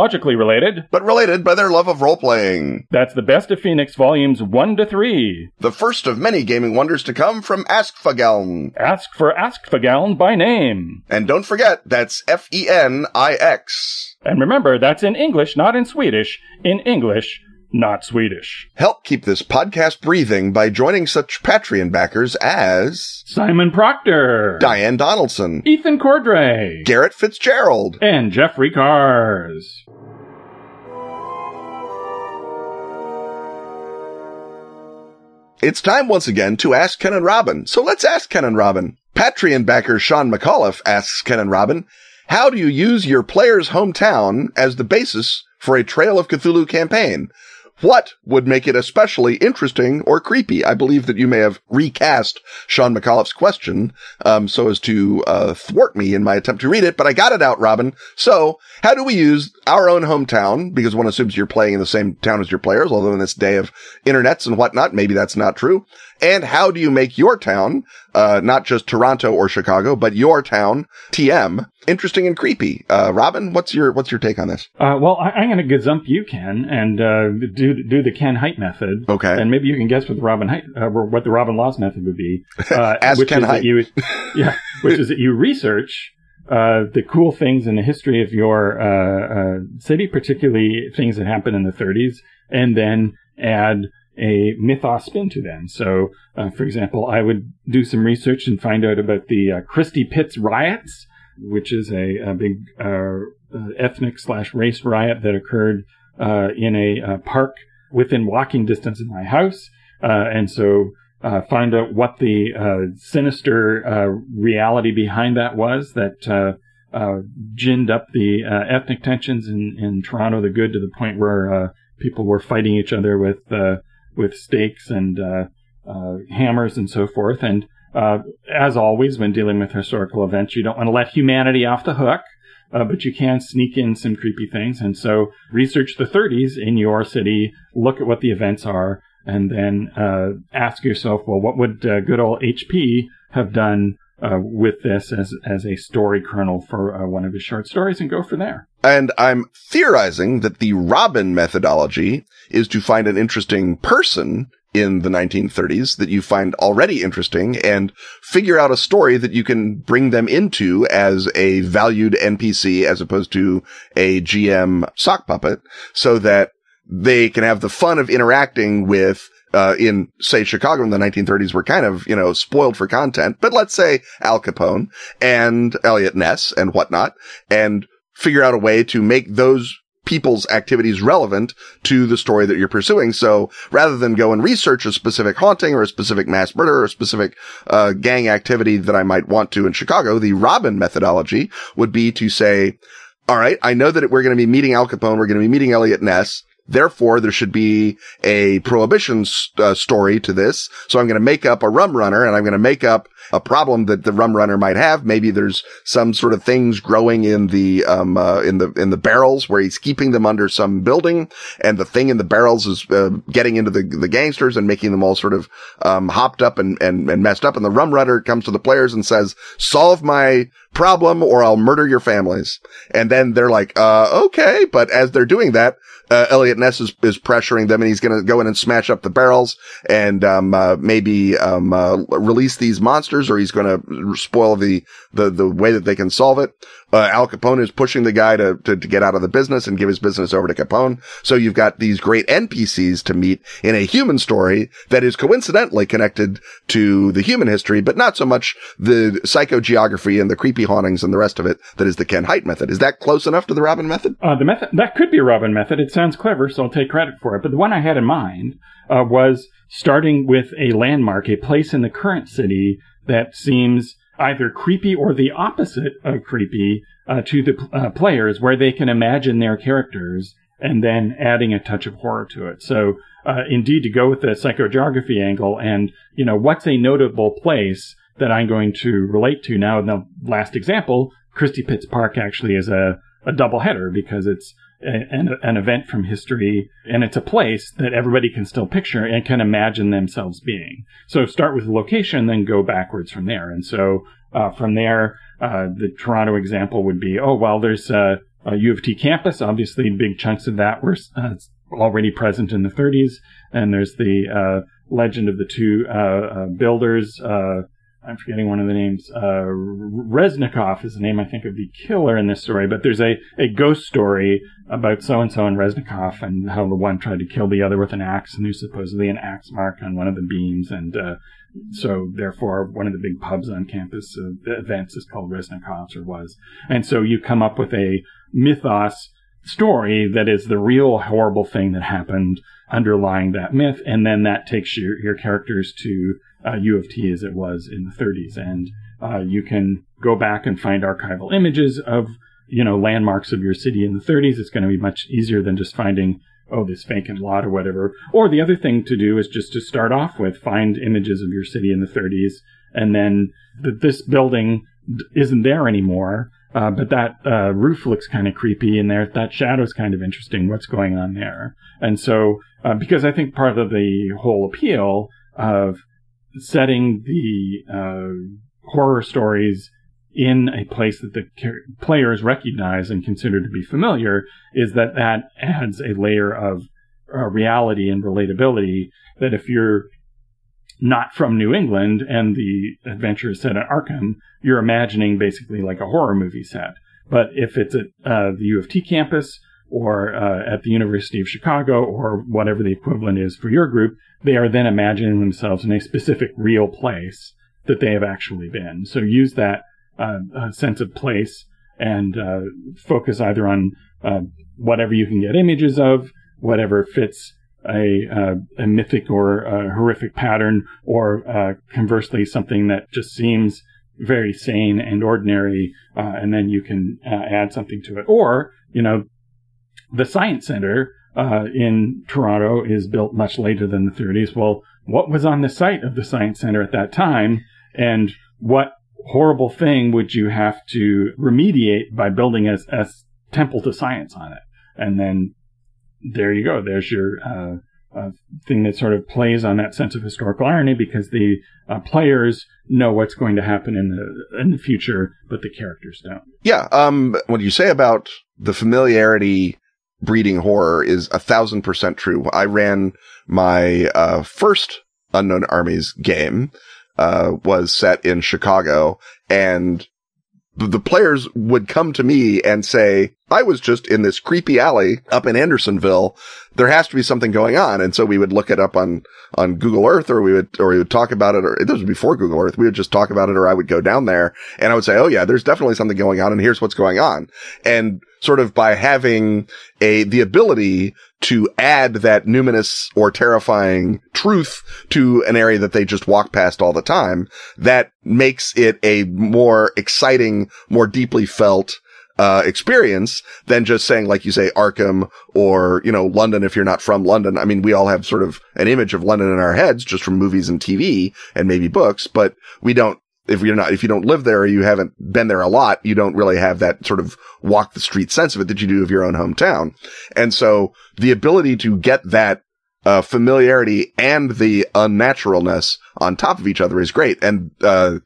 biologically related, but related by their love of role playing. That's the best of Phoenix volumes 1 to 3. The first of many gaming wonders to come from Askfageln. Ask for Askfageln by name. And don't forget, that's F E N I X. And remember, that's in English, not in Swedish. In English, not Swedish. Help keep this podcast breathing by joining such Patreon backers as Simon Proctor, Diane Donaldson, Ethan Cordray, Garrett Fitzgerald, and Jeffrey Cars. It's time once again to ask Ken and Robin. So let's ask Ken and Robin. Patreon backer Sean McAuliffe asks Ken and Robin, how do you use your player's hometown as the basis for a Trail of Cthulhu campaign? What would make it especially interesting or creepy? I believe that you may have recast Sean McAuliffe's question, um, so as to, uh, thwart me in my attempt to read it, but I got it out, Robin. So, how do we use our own hometown? Because one assumes you're playing in the same town as your players, although in this day of internets and whatnot, maybe that's not true. And how do you make your town, uh, not just Toronto or Chicago, but your town, TM, interesting and creepy? Uh, Robin, what's your, what's your take on this? Uh, well, I, am going to gazump you, Ken, and, uh, do, do the Ken Hite method. Okay. And maybe you can guess what the Robin Hite, uh, what the Robin Laws method would be. [laughs] Uh, Ask which Ken is Hite. That you, [laughs] yeah, which is that you research, uh, the cool things in the history of your, uh, uh, city, particularly things that happened in the 30s, and then add a mythos spin to them. So, uh, for example, I would do some research and find out about the uh, Christie Pitts riots, which is a, a big uh, ethnic slash race riot that occurred uh, in a, park within walking distance of my house. Uh, and so uh, find out what the sinister reality behind that was that ginned up the ethnic tensions in, in Toronto the good to the point where people were fighting each other with with stakes and uh, uh, hammers and so forth. And uh, as always, when dealing with historical events, you don't want to let humanity off the hook. Uh, but you can sneak in some creepy things. And so research the 30s in your city, look at what the events are, and then uh, ask yourself, well, what would uh, good old HP have done uh, with this as as a story kernel for uh, one of his short stories and go from there. And I'm theorizing that the Robin methodology is to find an interesting person in the 1930s that you find already interesting and figure out a story that you can bring them into as a valued NPC as opposed to a GM sock puppet so that they can have the fun of interacting with uh, in say Chicago in the 1930s were kind of, you know, spoiled for content, but let's say Al Capone and Eliot Ness and whatnot and figure out a way to make those people's activities relevant to the story that you're pursuing. So rather than go and research a specific haunting or a specific mass murder or a specific uh, gang activity that I might want to in Chicago, the Robin methodology would be to say, all right, I know that we're going to be meeting Al Capone. We're going to be meeting Eliot Ness. Therefore, there should be a prohibition uh, story to this. So I'm going to make up a rum runner and I'm going to make up a problem that the rum runner might have. Maybe there's some sort of things growing in the, um, uh, in the, in the barrels where he's keeping them under some building and the thing in the barrels is, uh, getting into the, the gangsters and making them all sort of, um, hopped up and, and, and messed up. And the rum runner comes to the players and says, solve my problem or I'll murder your families. And then they're like, uh, okay. But as they're doing that, uh, Eliot Ness is, is pressuring them and he's going to go in and smash up the barrels and, um, uh, maybe, um, uh, release these monsters or he's going to spoil the, the, the way that they can solve it. Uh, Al Capone is pushing the guy to, to, to get out of the business and give his business over to Capone. So you've got these great NPCs to meet in a human story that is coincidentally connected to the human history, but not so much the psychogeography and the creepy hauntings and the rest of it that is the Ken Hite method. Is that close enough to the Robin method? Uh, the method that could be a Robin method. It sounds clever, so I'll take credit for it. But the one I had in mind uh, was starting with a landmark, a place in the current city that seems either creepy or the opposite of creepy uh, to the uh, players, where they can imagine their characters and then adding a touch of horror to it. So, uh, indeed, to go with the psychogeography angle and, you know, what's a notable place that I'm going to relate to now in the last example, Christie Pitts Park actually is a, a double header because it's an, an event from history and it's a place that everybody can still picture and can imagine themselves being. So start with the location, then go backwards from there. And so uh, from there, uh, the Toronto example would be, oh, well, there's a, a U of T campus. Obviously, big chunks of that were uh, already present in the 30s. And there's the uh, legend of the two uh, uh, builders, I'm forgetting one of the names. Uh, Reznikov is the name, I think, of the killer in this story. But there's a, a ghost story about so and so and Reznikov and how the one tried to kill the other with an axe, and there's supposedly an axe mark on one of the beams. And uh, so, therefore, one of the big pubs on campus uh, events is called Reznikov's or was. And so you come up with a mythos story that is the real horrible thing that happened underlying that myth, and then that takes your, your characters to uh, U of T as it was in the 30s. And uh, you can go back and find archival images of, you know, landmarks of your city in the 30s. It's going to be much easier than just finding, oh, this vacant lot or whatever. Or the other thing to do is just to start off with find images of your city in the 30s, and then that this building isn't there anymore. Uh, but that uh, roof looks kind of creepy, and there that shadow's kind of interesting. What's going on there? And so, uh, because I think part of the whole appeal of setting the uh, horror stories in a place that the players recognize and consider to be familiar is that that adds a layer of uh, reality and relatability that if you're not from New England and the adventure is set at Arkham, you're imagining basically like a horror movie set. But if it's at uh, the U of T campus or uh, at the University of Chicago or whatever the equivalent is for your group, they are then imagining themselves in a specific real place that they have actually been. So use that uh, uh, sense of place and uh, focus either on uh, whatever you can get images of, whatever fits a, uh, a mythic or a horrific pattern, or conversely something that just seems very sane and ordinary, and then you can add something to it. Or, you know, the Science Center uh, in Toronto is built much later than the 30s. Well, what was on the site of the Science Center at that time, and what horrible thing would you have to remediate by building a, a temple to science on it? And then there you go. There's your uh, uh, thing that sort of plays on that sense of historical irony because the uh, players know what's going to happen in the in the future, but the characters don't. Yeah. Um. What do you say about the familiarity breeding horror is a thousand percent true. I ran my uh, first Unknown Armies game uh, was set in Chicago, and the players would come to me and say, I was just in this creepy alley up in Andersonville. There has to be something going on. And so we would look it up on, on Google Earth or we would, or we would talk about it or this was before Google Earth. We would just talk about it or I would go down there and I would say, Oh yeah, there's definitely something going on and here's what's going on. And sort of by having a, the ability to add that numinous or terrifying truth to an area that they just walk past all the time, that makes it a more exciting, more deeply felt, uh, experience than just saying, like you say, Arkham or, you know, London if you're not from London. I mean, we all have sort of an image of London in our heads just from movies and TV and maybe books, but we don't if you're not, if you don't live there or you haven't been there a lot, you don't really have that sort of walk the street sense of it that you do of your own hometown. And so the ability to get that uh, familiarity and the unnaturalness on top of each other is great. And, uh,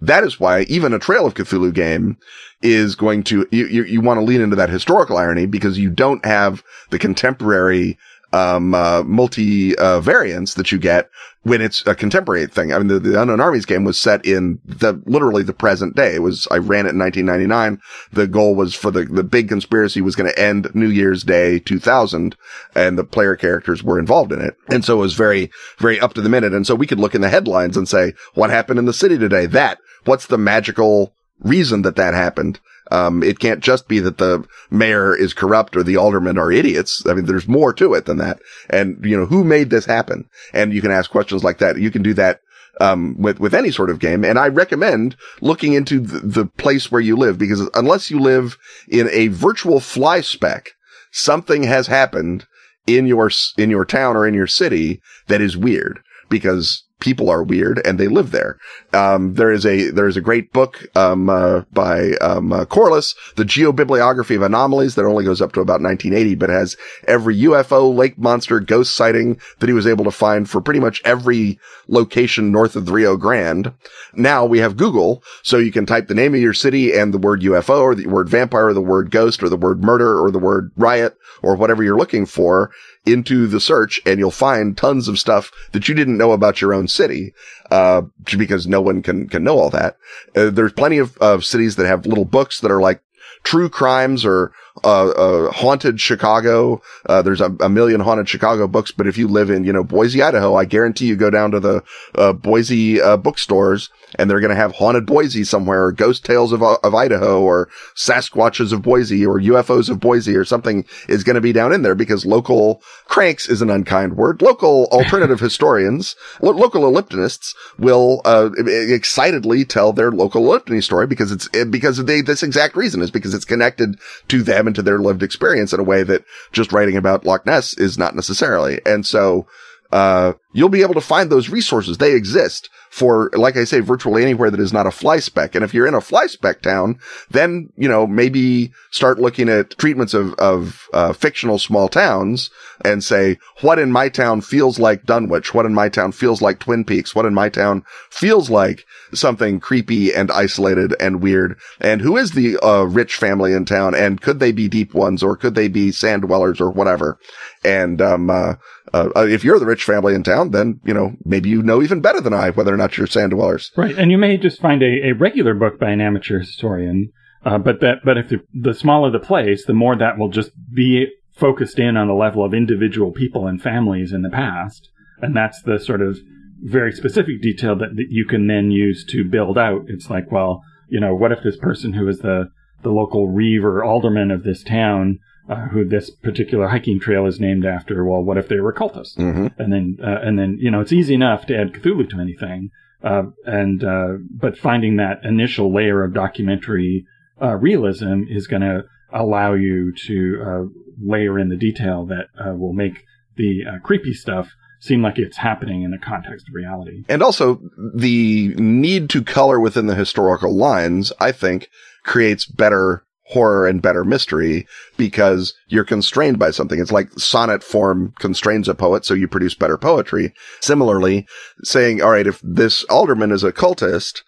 that is why even a Trail of Cthulhu game is going to, you, you, you want to lean into that historical irony because you don't have the contemporary um, uh, multi uh, variants that you get when it's a contemporary thing. I mean, the, the Unknown Armies game was set in the literally the present day. It was I ran it in 1999. The goal was for the the big conspiracy was going to end New Year's Day 2000, and the player characters were involved in it, and so it was very very up to the minute. And so we could look in the headlines and say what happened in the city today. That what's the magical reason that that happened. Um, it can't just be that the mayor is corrupt or the aldermen are idiots. I mean, there's more to it than that. And, you know, who made this happen? And you can ask questions like that. You can do that, um, with, with any sort of game. And I recommend looking into the, the place where you live because unless you live in a virtual fly speck, something has happened in your, in your town or in your city that is weird because people are weird and they live there. Um, there is a, there is a great book, um, uh, by, um, uh, Corliss, the geobibliography of anomalies that only goes up to about 1980, but has every UFO, lake monster, ghost sighting that he was able to find for pretty much every location north of the Rio Grande. Now we have Google, so you can type the name of your city and the word UFO or the word vampire or the word ghost or the word murder or the word riot or whatever you're looking for into the search and you'll find tons of stuff that you didn't know about your own city, uh, because no one can, can know all that. Uh, there's plenty of, of cities that have little books that are like true crimes or uh, uh, haunted Chicago. Uh, there's a, a, million haunted Chicago books, but if you live in, you know, Boise, Idaho, I guarantee you go down to the uh, Boise uh, bookstores and they're going to have haunted Boise somewhere or ghost tales of, of Idaho or Sasquatches of Boise or UFOs of Boise or something is going to be down in there because local cranks is an unkind word. Local [laughs] alternative historians, lo- local elliptonists will, uh, excitedly tell their local elliptony story because it's, because of they, this exact reason is because it's connected to them and to their lived experience in a way that just writing about Loch Ness is not necessarily. And so, uh, you'll be able to find those resources. They exist for, like I say, virtually anywhere that is not a fly speck. And if you're in a fly speck town, then, you know, maybe start looking at treatments of, of, uh, fictional small towns and say, what in my town feels like Dunwich? What in my town feels like Twin Peaks? What in my town feels like something creepy and isolated and weird? And who is the, uh, rich family in town? And could they be deep ones or could they be sand dwellers or whatever? And, um, uh, uh, if you're the rich family in town, then, you know, maybe you know even better than I whether not you're sand dwellers. Right. And you may just find a, a regular book by an amateur historian. Uh, but that, but if the, the smaller the place, the more that will just be focused in on the level of individual people and families in the past. And that's the sort of very specific detail that, that you can then use to build out. It's like, well, you know, what if this person who is the, the local reeve or alderman of this town uh, who this particular hiking trail is named after. Well, what if they were cultists? Mm-hmm. And then, uh, and then, you know, it's easy enough to add Cthulhu to anything. Uh, and, uh, but finding that initial layer of documentary, uh, realism is going to allow you to, uh, layer in the detail that, will make the, creepy stuff seem like it's happening in the context of reality. And also the need to color within the historical lines, I think creates better horror and better mystery because you're constrained by something. It's like sonnet form constrains a poet, so you produce better poetry. Similarly, saying, all right, if this alderman is a cultist,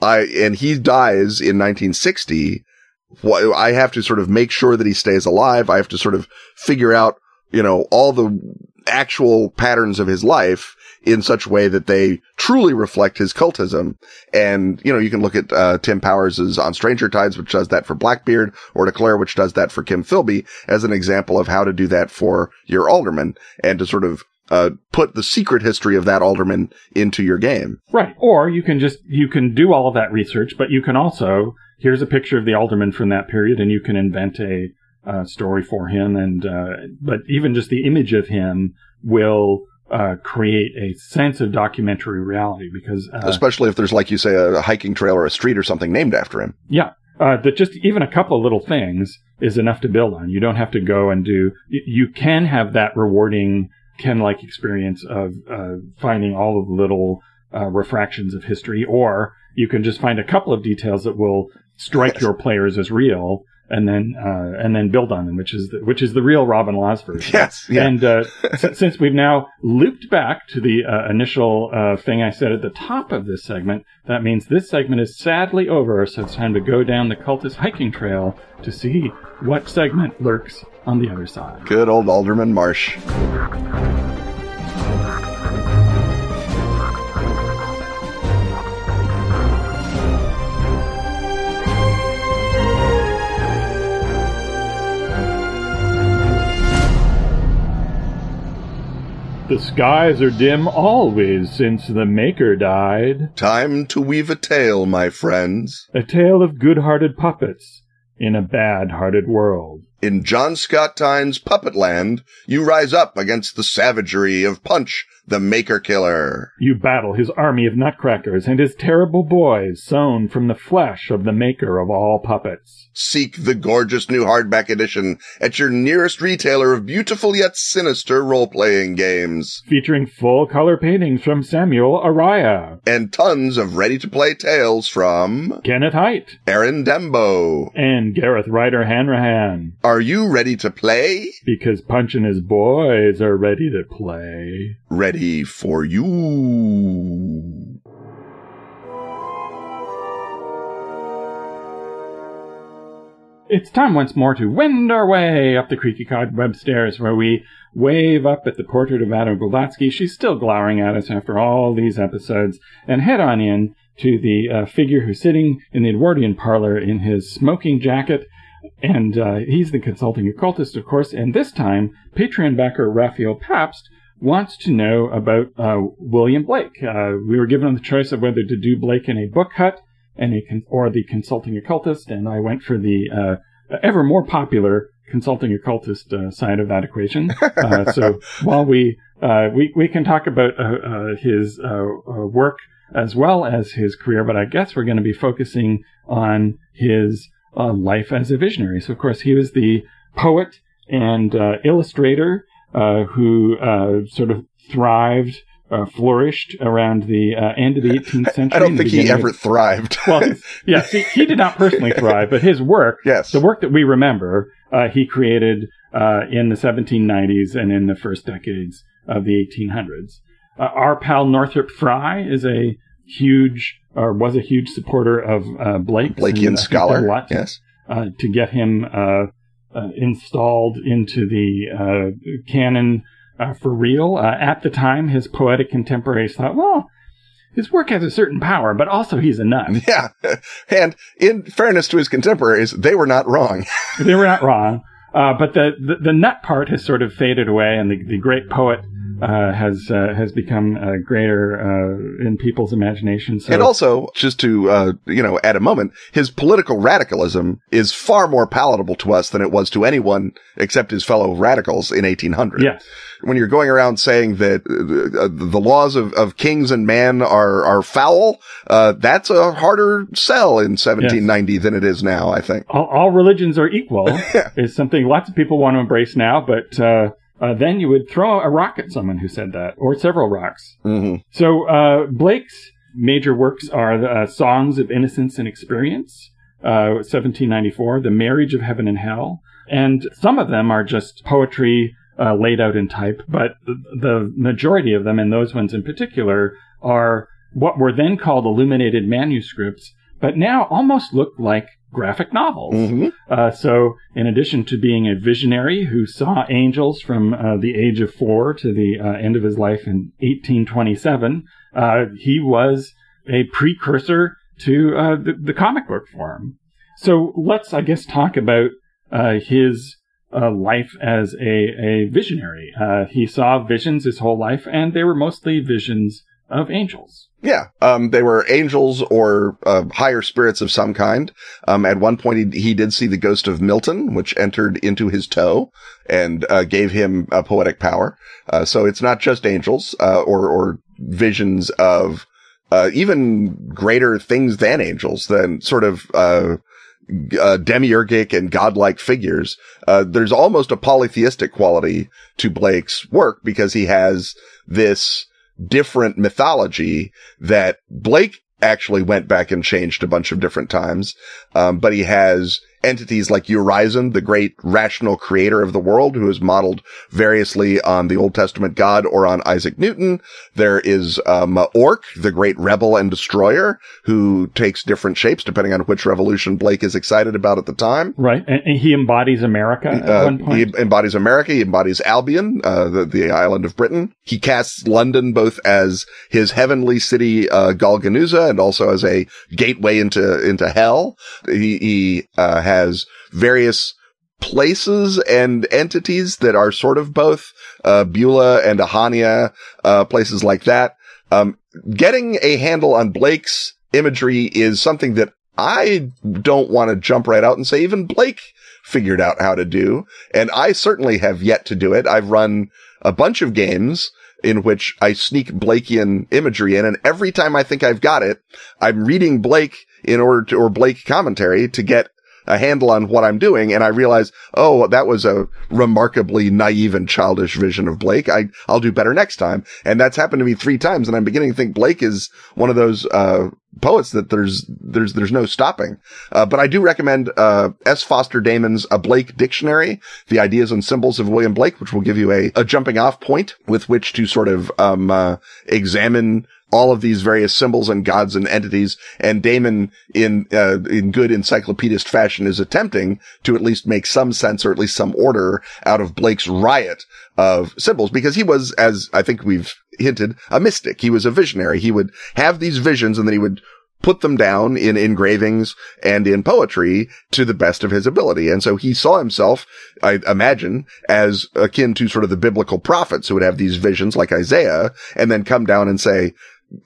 I, and he dies in 1960, I have to sort of make sure that he stays alive. I have to sort of figure out, you know, all the actual patterns of his life in such a way that they truly reflect his cultism. And, you know, you can look at, uh, Tim Powers' On Stranger Tides, which does that for Blackbeard, or Declare, which does that for Kim Philby, as an example of how to do that for your alderman and to sort of uh, put the secret history of that alderman into your game. Right. Or you can just, you can do all of that research, but you can also, here's a picture of the alderman from that period and you can invent a, uh, story for him. And, uh, but even just the image of him will uh, create a sense of documentary reality because uh, especially if there's like you say a hiking trail or a street or something named after him. Yeah. Uh, that just even a couple of little things is enough to build on. You don't have to go and do you can have that rewarding ken like experience of uh, finding all of the little uh, refractions of history or you can just find a couple of details that will strike your players as real and then uh, and then build on them, which is the, which is the real Robin Laws version. Yes. Yeah. And uh, [laughs] s- since we've now looped back to the uh, initial uh, thing I said at the top of this segment, that means this segment is sadly over. So it's time to go down the cultist hiking trail to see what segment lurks on the other side. Good old Alderman Marsh. The skies are dim always since the Maker died. Time to weave a tale, my friends. A tale of good-hearted puppets in a bad-hearted world. In John Scott Tynes' Puppetland, you rise up against the savagery of Punch, the Maker Killer. You battle his army of nutcrackers and his terrible boys sewn from the flesh of the maker of all puppets. Seek the gorgeous new hardback edition at your nearest retailer of beautiful yet sinister role-playing games. Featuring full color paintings from Samuel Araya, And tons of ready-to-play tales from Kenneth Hite, Aaron Dembo. and Gareth Ryder Hanrahan. Are you ready to play? Because Punch and his boys are ready to play. Ready for you. It's time once more to wend our way up the creaky cobweb stairs where we wave up at the portrait of Madame Blavatsky. She's still glowering at us after all these episodes and head on in to the uh, figure who's sitting in the Edwardian parlor in his smoking jacket. And uh, he's the consulting occultist, of course. And this time, Patreon backer Raphael Pabst wants to know about uh, William Blake. Uh, we were given the choice of whether to do Blake in a book hut and a con- or the consulting occultist, and I went for the uh, ever more popular consulting occultist uh, side of that equation. [laughs] Uh, so while we uh, we we can talk about uh, uh, his uh, uh, work as well as his career, but I guess we're going to be focusing on his uh, life as a visionary. So of course he was the poet and uh, illustrator who uh, sort of thrived. Uh, flourished around the uh, end of the 18th century. I don't think he beginning of- ever thrived. well, yeah, [laughs] see, he did not personally thrive, but his work, [laughs] yes. the work that we remember, uh, he created uh, in the 1790s and in the first decades of the 1800s. Uh, our pal Northrop Frye is a huge, or was a huge supporter of uh, Blake. Blakeian scholar. What, Yes. uh, to get him uh, installed into the uh, canon uh, for real. Uh, at the time, his poetic contemporaries thought, well, his work has a certain power, but also he's a nut. [laughs] Yeah. And in fairness to his contemporaries, they were not wrong. [laughs] they were not wrong. Uh, but the, the, the nut part has sort of faded away, and the, the great poet uh, has uh, has become uh, greater uh, in people's imagination. So And also, just to, uh, you know, at a moment, his political radicalism is far more palatable to us than it was to anyone except his fellow radicals in 1800. yes, When you're going around saying that uh, the laws of, of kings and man are, are foul, uh, that's a harder sell in 1790 than it is now, I think. all, all religions are equal [laughs] is something lots of people want to embrace now, but uh, uh, then you would throw a rock at someone who said that, or several rocks. hmm So uh, Blake's major works are the uh, Songs of Innocence and Experience, uh, 1794, The Marriage of Heaven and Hell, and some of them are just poetry uh, laid out in type, but the, the majority of them, and those ones in particular, are what were then called illuminated manuscripts, but now almost look like graphic novels. hmm Uh, so, in addition to being a visionary who saw angels from uh, the age of four to the uh, end of his life in 1827, uh, he was a precursor to uh, the, the comic book form. So, let's, I guess, talk about uh, his uh, life as a, a visionary. Uh, he saw visions his whole life, and they were mostly visions of angels. Yeah. Um, they were angels or, uh, higher spirits of some kind. Um, at one point he, he did see the ghost of Milton, which entered into his toe and, uh, gave him a poetic power. Uh, so it's not just angels, uh, or, or visions of, uh, even greater things than angels, than sort of, uh, uh, demiurgic and godlike figures. Uh, there's almost a polytheistic quality to Blake's work because he has this different mythology that Blake actually went back and changed a bunch of different times. Um, but he has entities like Urizen, the great rational creator of the world, who is modeled variously on the Old Testament God or on Isaac Newton. There is um, Orc, the great rebel and destroyer, who takes different shapes depending on which revolution Blake is excited about at the time. Right, and, and he embodies America at Uh, one point. He embodies America. He embodies Albion, uh, the, the island of Britain. He casts London both as his heavenly city, uh, Golgonooza, and also as a gateway into, into hell. He, he, uh, has various places and entities that are sort of both, uh, Beulah and Ahania, uh, places like that. Um, getting a handle on Blake's imagery is something that I don't want to jump right out and say even Blake figured out how to do. And I certainly have yet to do it. I've run a bunch of games in which I sneak Blakean imagery in. And every time I think I've got it, I'm reading Blake in order to, or Blake commentary to get a handle on what I'm doing. And I realize, oh, that was a remarkably naive and childish vision of Blake. I, I'll do better next time. And that's happened to me three times. And I'm beginning to think Blake is one of those, uh, poets that there's, there's, there's no stopping. Uh, but I do recommend, uh, S. Foster Damon's A Blake Dictionary, the ideas and symbols of William Blake, which will give you a, a jumping off point with which to sort of, um, uh, examine all of these various symbols and gods and entities. And Damon, in uh, in good encyclopedist fashion, is attempting to at least make some sense or at least some order out of Blake's riot of symbols, because he was, as I think we've hinted, a mystic. He was a visionary. He would have these visions, and then he would put them down in engravings and in poetry to the best of his ability. And so he saw himself, I imagine, as akin to sort of the biblical prophets who would have these visions like Isaiah and then come down and say,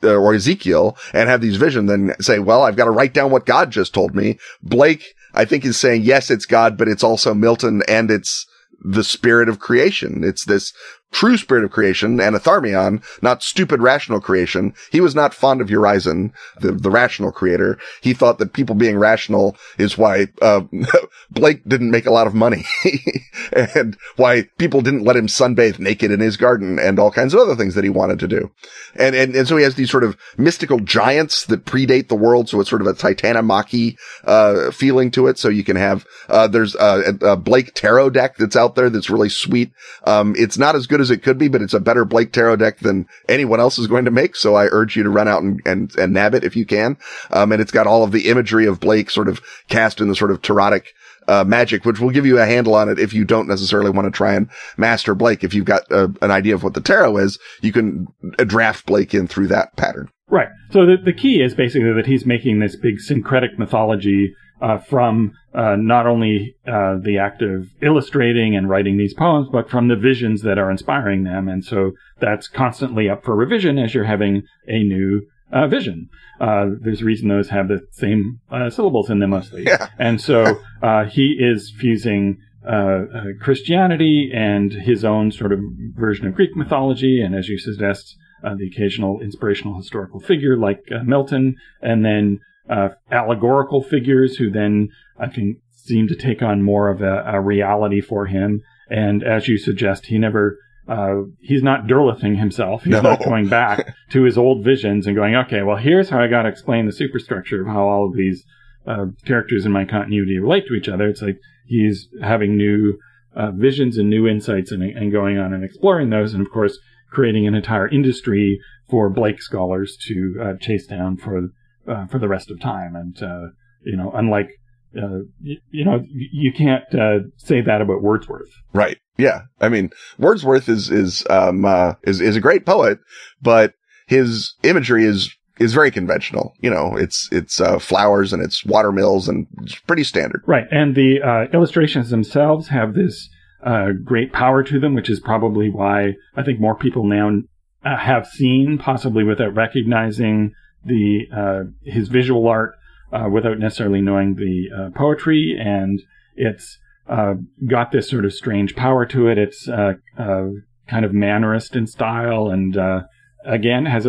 Uh, or Ezekiel and have these visions, then say, well, I've got to write down what God just told me. Blake, I think is saying, yes, it's God, but it's also Milton and it's the spirit of creation. It's this true spirit of creation and Atharmion, not stupid rational creation. He was not fond of Urizen, the, the rational creator. He thought that people being rational is why, uh, [laughs] Blake didn't make a lot of money [laughs] and why people didn't let him sunbathe naked in his garden and all kinds of other things that he wanted to do. And, and, and so he has these sort of mystical giants that predate the world. So it's sort of a Titanomachy, uh, feeling to it. So you can have, uh, there's a, a Blake tarot deck that's out there that's really sweet. Um, it's not as good as it could be, but it's a better Blake tarot deck than anyone else is going to make. So I urge you to run out and, and, and nab it if you can. Um, and it's got all of the imagery of Blake sort of cast in the sort of Tarotic, uh, magic, which will give you a handle on it if you don't necessarily want to try and master Blake. If you've got uh, an idea of what the tarot is, you can uh, draft Blake in through that pattern. Right. So the, the key is basically that he's making this big syncretic mythology uh, from uh, not only uh, the act of illustrating and writing these poems, but from the visions that are inspiring them. And so that's constantly up for revision as you're having a new uh, vision. Uh, there's a reason those have the same uh, syllables in them mostly. [laughs] Yeah. And so uh, he is fusing uh, uh, Christianity and his own sort of version of Greek mythology, and as you suggest, uh, the occasional inspirational historical figure like uh, Milton, and then uh, allegorical figures who then I think seem to take on more of a, a reality for him. And as you suggest, he never. Uh, he's not derlithing himself. He's No. not going back [laughs] to his old visions and going, okay, well, here's how I got to explain the superstructure of how all of these uh, characters in my continuity relate to each other. It's like he's having new uh, visions and new insights and, and going on and exploring those, and of course, creating an entire industry for Blake scholars to uh, chase down for uh, for the rest of time. And uh, you know, unlike uh, you, you know, you can't uh, say that about Wordsworth. Right. Yeah. I mean, Wordsworth is, is, um, uh, is, is a great poet, but his imagery is, is very conventional. You know, it's, it's, uh, flowers and it's watermills and it's pretty standard. Right, and the uh, illustrations themselves have this uh, great power to them, which is probably why I think more people now uh, have seen, possibly without recognizing the uh, his visual art, uh, without necessarily knowing the uh, poetry, and it's uh, got this sort of strange power to it. It's uh, uh, kind of mannerist in style, and uh, again has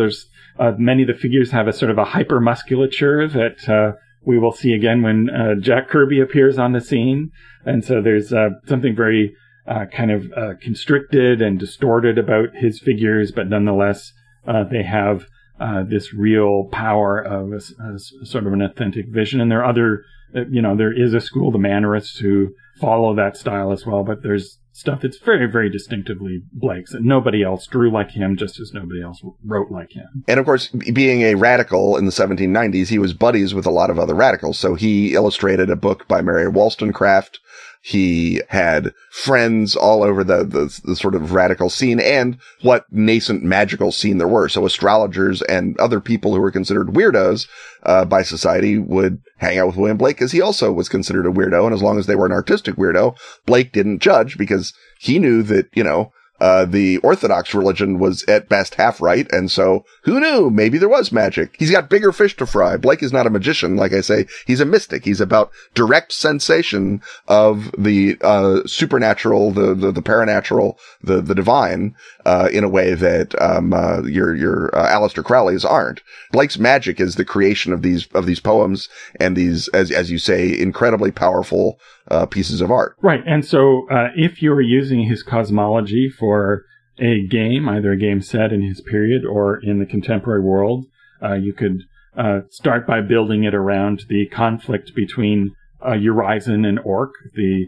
many of the figures have a sort of a hyper musculature that uh, we will see again when uh, Jack Kirby appears on the scene. And so there's uh, something very uh, kind of uh, constricted and distorted about his figures, but nonetheless, uh, they have uh, this real power of a, a sort of an authentic vision. And there are other uh, you know, there is a school, the Mannerists, who follow that style as well, but there's stuff that's very, very distinctively Blake's and nobody else drew like him, just as nobody else wrote like him. And of course, being a radical in the 1790s, he was buddies with a lot of other radicals. So he illustrated a book by Mary Wollstonecraft he had friends all over the, the, the, sort of radical scene and what nascent magical scene there were. So astrologers and other people who were considered weirdos, uh, by society would hang out with William Blake because he also was considered a weirdo. And as long as they were an artistic weirdo, Blake didn't judge because he knew that, you know, uh, the Orthodox religion was at best half right. And so who knew? Maybe there was magic. He's got bigger fish to fry. Blake is not a magician. Like I say, he's a mystic. He's about direct sensation of the, uh, supernatural, the, the, the paranatural, the, the divine, uh, in a way that, um, uh, your, your, uh, Aleister Crowley's aren't. Blake's magic is the creation of these, of these poems and these, as, as you say, incredibly powerful, uh, pieces of art. Right. And so, uh, if you're using his cosmology for a game, either a game set in his period or in the contemporary world, uh, you could uh, start by building it around the conflict between uh, Urizen and Orc, the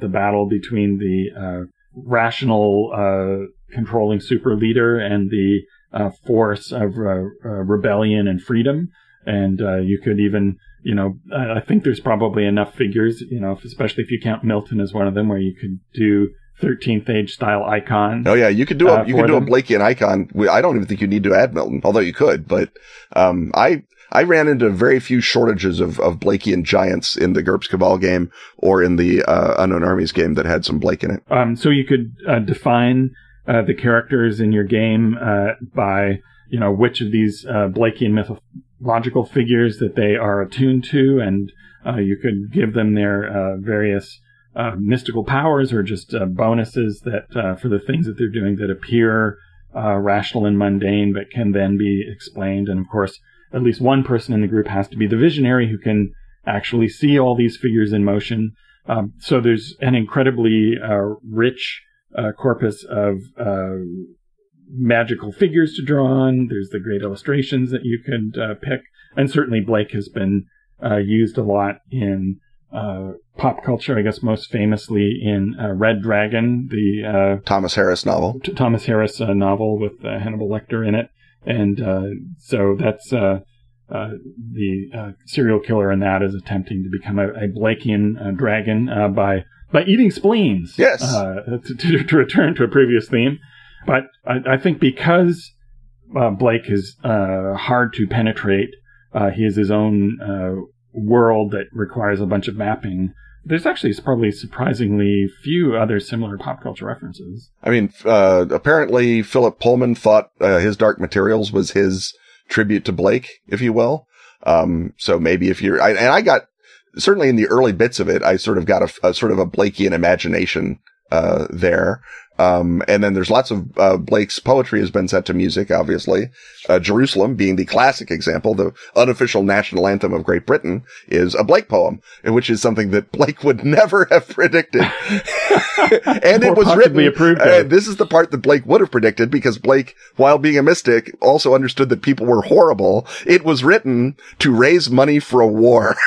the battle between the rational controlling super leader and the force of rebellion and freedom. And you could even you know, I think there's probably enough figures, you know, especially if you count Milton as one of them, where you could do 13th age style icon. Oh yeah, you could do a uh, you could do them. a Blakean icon. I don't even think you need to add Milton, although you could. But um, I I ran into very few shortages of of Blakean giants in the GURPS Cabal game or in the uh, Unknown Armies game that had some Blake in it. Um, so you could uh, define uh, the characters in your game uh, by you know which of these uh, Blakean mythological figures that they are attuned to, and uh, you could give them their uh, various uh, mystical powers or just bonuses that for the things that they're doing that appear rational and mundane, but can then be explained. And of course, at least one person in the group has to be the visionary who can actually see all these figures in motion. Um, so there's an incredibly rich corpus of magical figures to draw on. There's the great illustrations that you could uh, pick, and certainly Blake has been uh, used a lot in uh, pop culture. I guess most famously in uh, Red Dragon, the uh, Thomas Harris novel. T- Thomas Harris uh, novel with Hannibal Lecter in it, and so that's. the serial killer in that is attempting to become a, a Blakean dragon by by eating spleens. Yes. To, to, to, return to a previous theme. But I, I think because uh, Blake is uh, hard to penetrate, uh, he has his own uh, world that requires a bunch of mapping. There's actually probably surprisingly few other similar pop culture references. I mean, uh, apparently Philip Pullman thought uh, his Dark Materials was his tribute to Blake, if you will. Um, so maybe if you're, I, and I got certainly in the early bits of it, I sort of got a, a sort of a Blakean imagination uh, there. Um, and then there's lots of, uh, Blake's poetry has been set to music, obviously. Uh, Jerusalem being the classic example, the unofficial national anthem of Great Britain is a Blake poem, which is something that Blake would never [laughs] have predicted. [laughs] and it was written, approved uh, this is the part that Blake would have predicted because Blake, while being a mystic, also understood that people were horrible. It was written to raise money for a war. [laughs]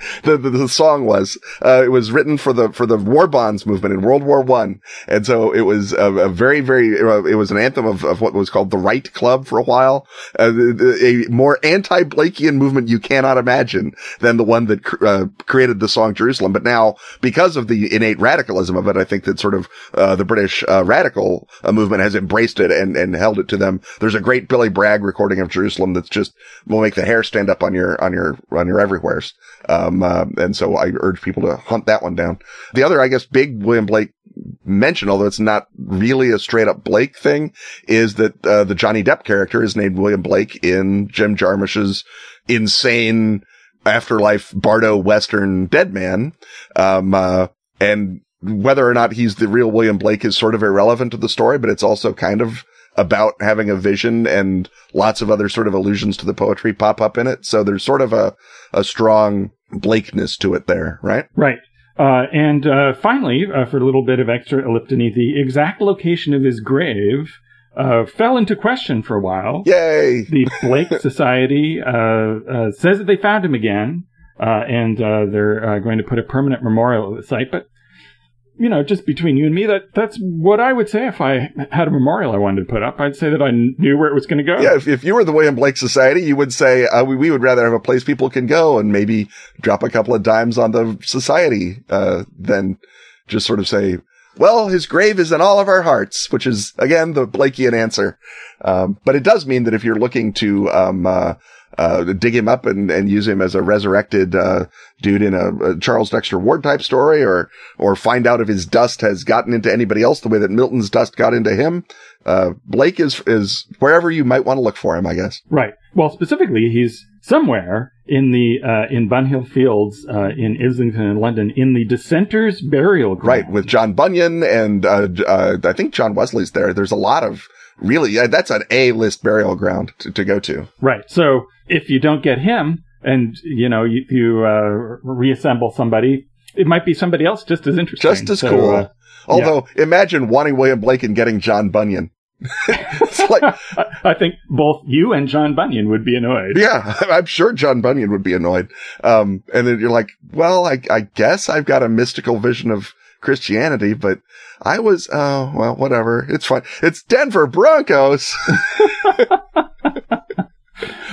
[laughs] the, the, the song was. Uh, it was written for the for the war bonds movement in World War One, and so it was a, a very very uh, it was an anthem of, of what was called the Right Club for a while, uh, a more anti-Blakean movement you cannot imagine than the one that cr- uh, created the song Jerusalem. But now, because of the innate radicalism of it, I think that sort of uh, the British radical movement has embraced it and and held it to them. There's a great Billy Bragg recording of Jerusalem that's just will make the hair stand up on your on your on your everywheres. Um, uh, and so I urge people to hunt that one down. The other, I guess, big William Blake mention, although it's not really a straight up Blake thing, is that uh, the Johnny Depp character is named William Blake in Jim Jarmusch's insane afterlife Bardo Western Dead Man. Um, uh, and whether or not he's the real William Blake is sort of irrelevant to the story, but it's also kind of about having a vision and lots of other sort of allusions to the poetry pop up in it. So there's sort of a, a strong Blakeness to it there, right? Right. Uh, and uh, finally, uh, for a little bit of extra elliptony, the exact location of his grave uh, fell into question for a while. Yay! The Blake [laughs] Society uh, uh, says that they found him again, uh, and uh, they're uh, going to put a permanent memorial at the site. But you know, just between you and me, that that's what I would say if I had a memorial I wanted to put up. I'd say that I knew where it was going to go. Yeah, if, if you were the William Blake Society, you would say uh, we, we would rather have a place people can go and maybe drop a couple of dimes on the society uh, than just sort of say, well, his grave is in all of our hearts, which is again the Blakean answer. Um, but it does mean that if you're looking to um, uh, uh, dig him up and, and use him as a resurrected uh, dude in a, a, Charles Dexter Ward type story, or or find out if his dust has gotten into anybody else the way that Milton's dust got into him. Uh, Blake is is wherever you might want to look for him, I guess. Right. Well, specifically, he's somewhere in the uh, in Bunhill Fields uh, in Islington in London in the Dissenters Burial Ground. Right, with John Bunyan and uh, uh, I think John Wesley's there. There's a lot of really that's an A list burial ground to, to go to. Right. So if you don't get him, and you know you, you uh, reassemble somebody, it might be somebody else just as interesting, just as so, cool. Uh, Although, yeah. imagine wanting William Blake and getting John Bunyan. [laughs] it's like [laughs] I think both you and John Bunyan would be annoyed. Yeah, [laughs] I'm sure John Bunyan would be annoyed. Um, and then you're like, well, I, I guess I've got a mystical vision of Christianity, but I was, oh, well, whatever. It's fine. It's Denver Broncos.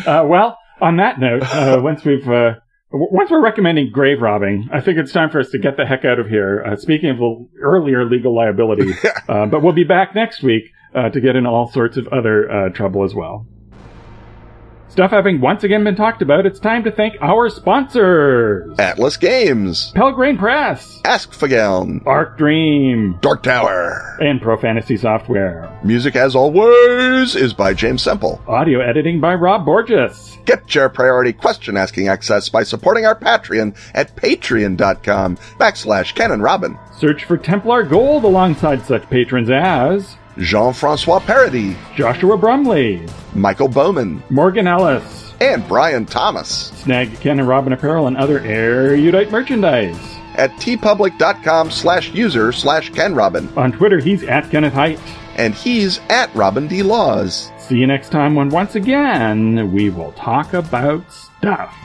Uh, well, on that note, uh, [laughs] once we've, uh, once we're recommending grave robbing, I think it's time for us to get the heck out of here. Uh, speaking of earlier legal liability, [laughs] uh, but we'll be back next week uh, to get in all sorts of other trouble as well. Stuff having once again been talked about, it's time to thank our sponsors Atlas Games, Pelgrane Press, Ask Askfageln, Arc Dream, Dark Tower, and Pro Fantasy Software. Music, as always, is by James Semple. Audio editing by Rob Borges. Get your priority question asking access by supporting our Patreon at patreon.com backslash Ken and Robin. Search for Templar Gold alongside such patrons as Jean-Francois Paradis, Joshua Brumley, Michael Bowman, Morgan Ellis, and Brian Thomas. Snag Ken and Robin apparel and other Air erudite merchandise at teepublic.com slash user slash Ken Robin. On Twitter, he's at Kenneth Hite. And he's at Robin D. Laws. See you next time when once again we will talk about stuff.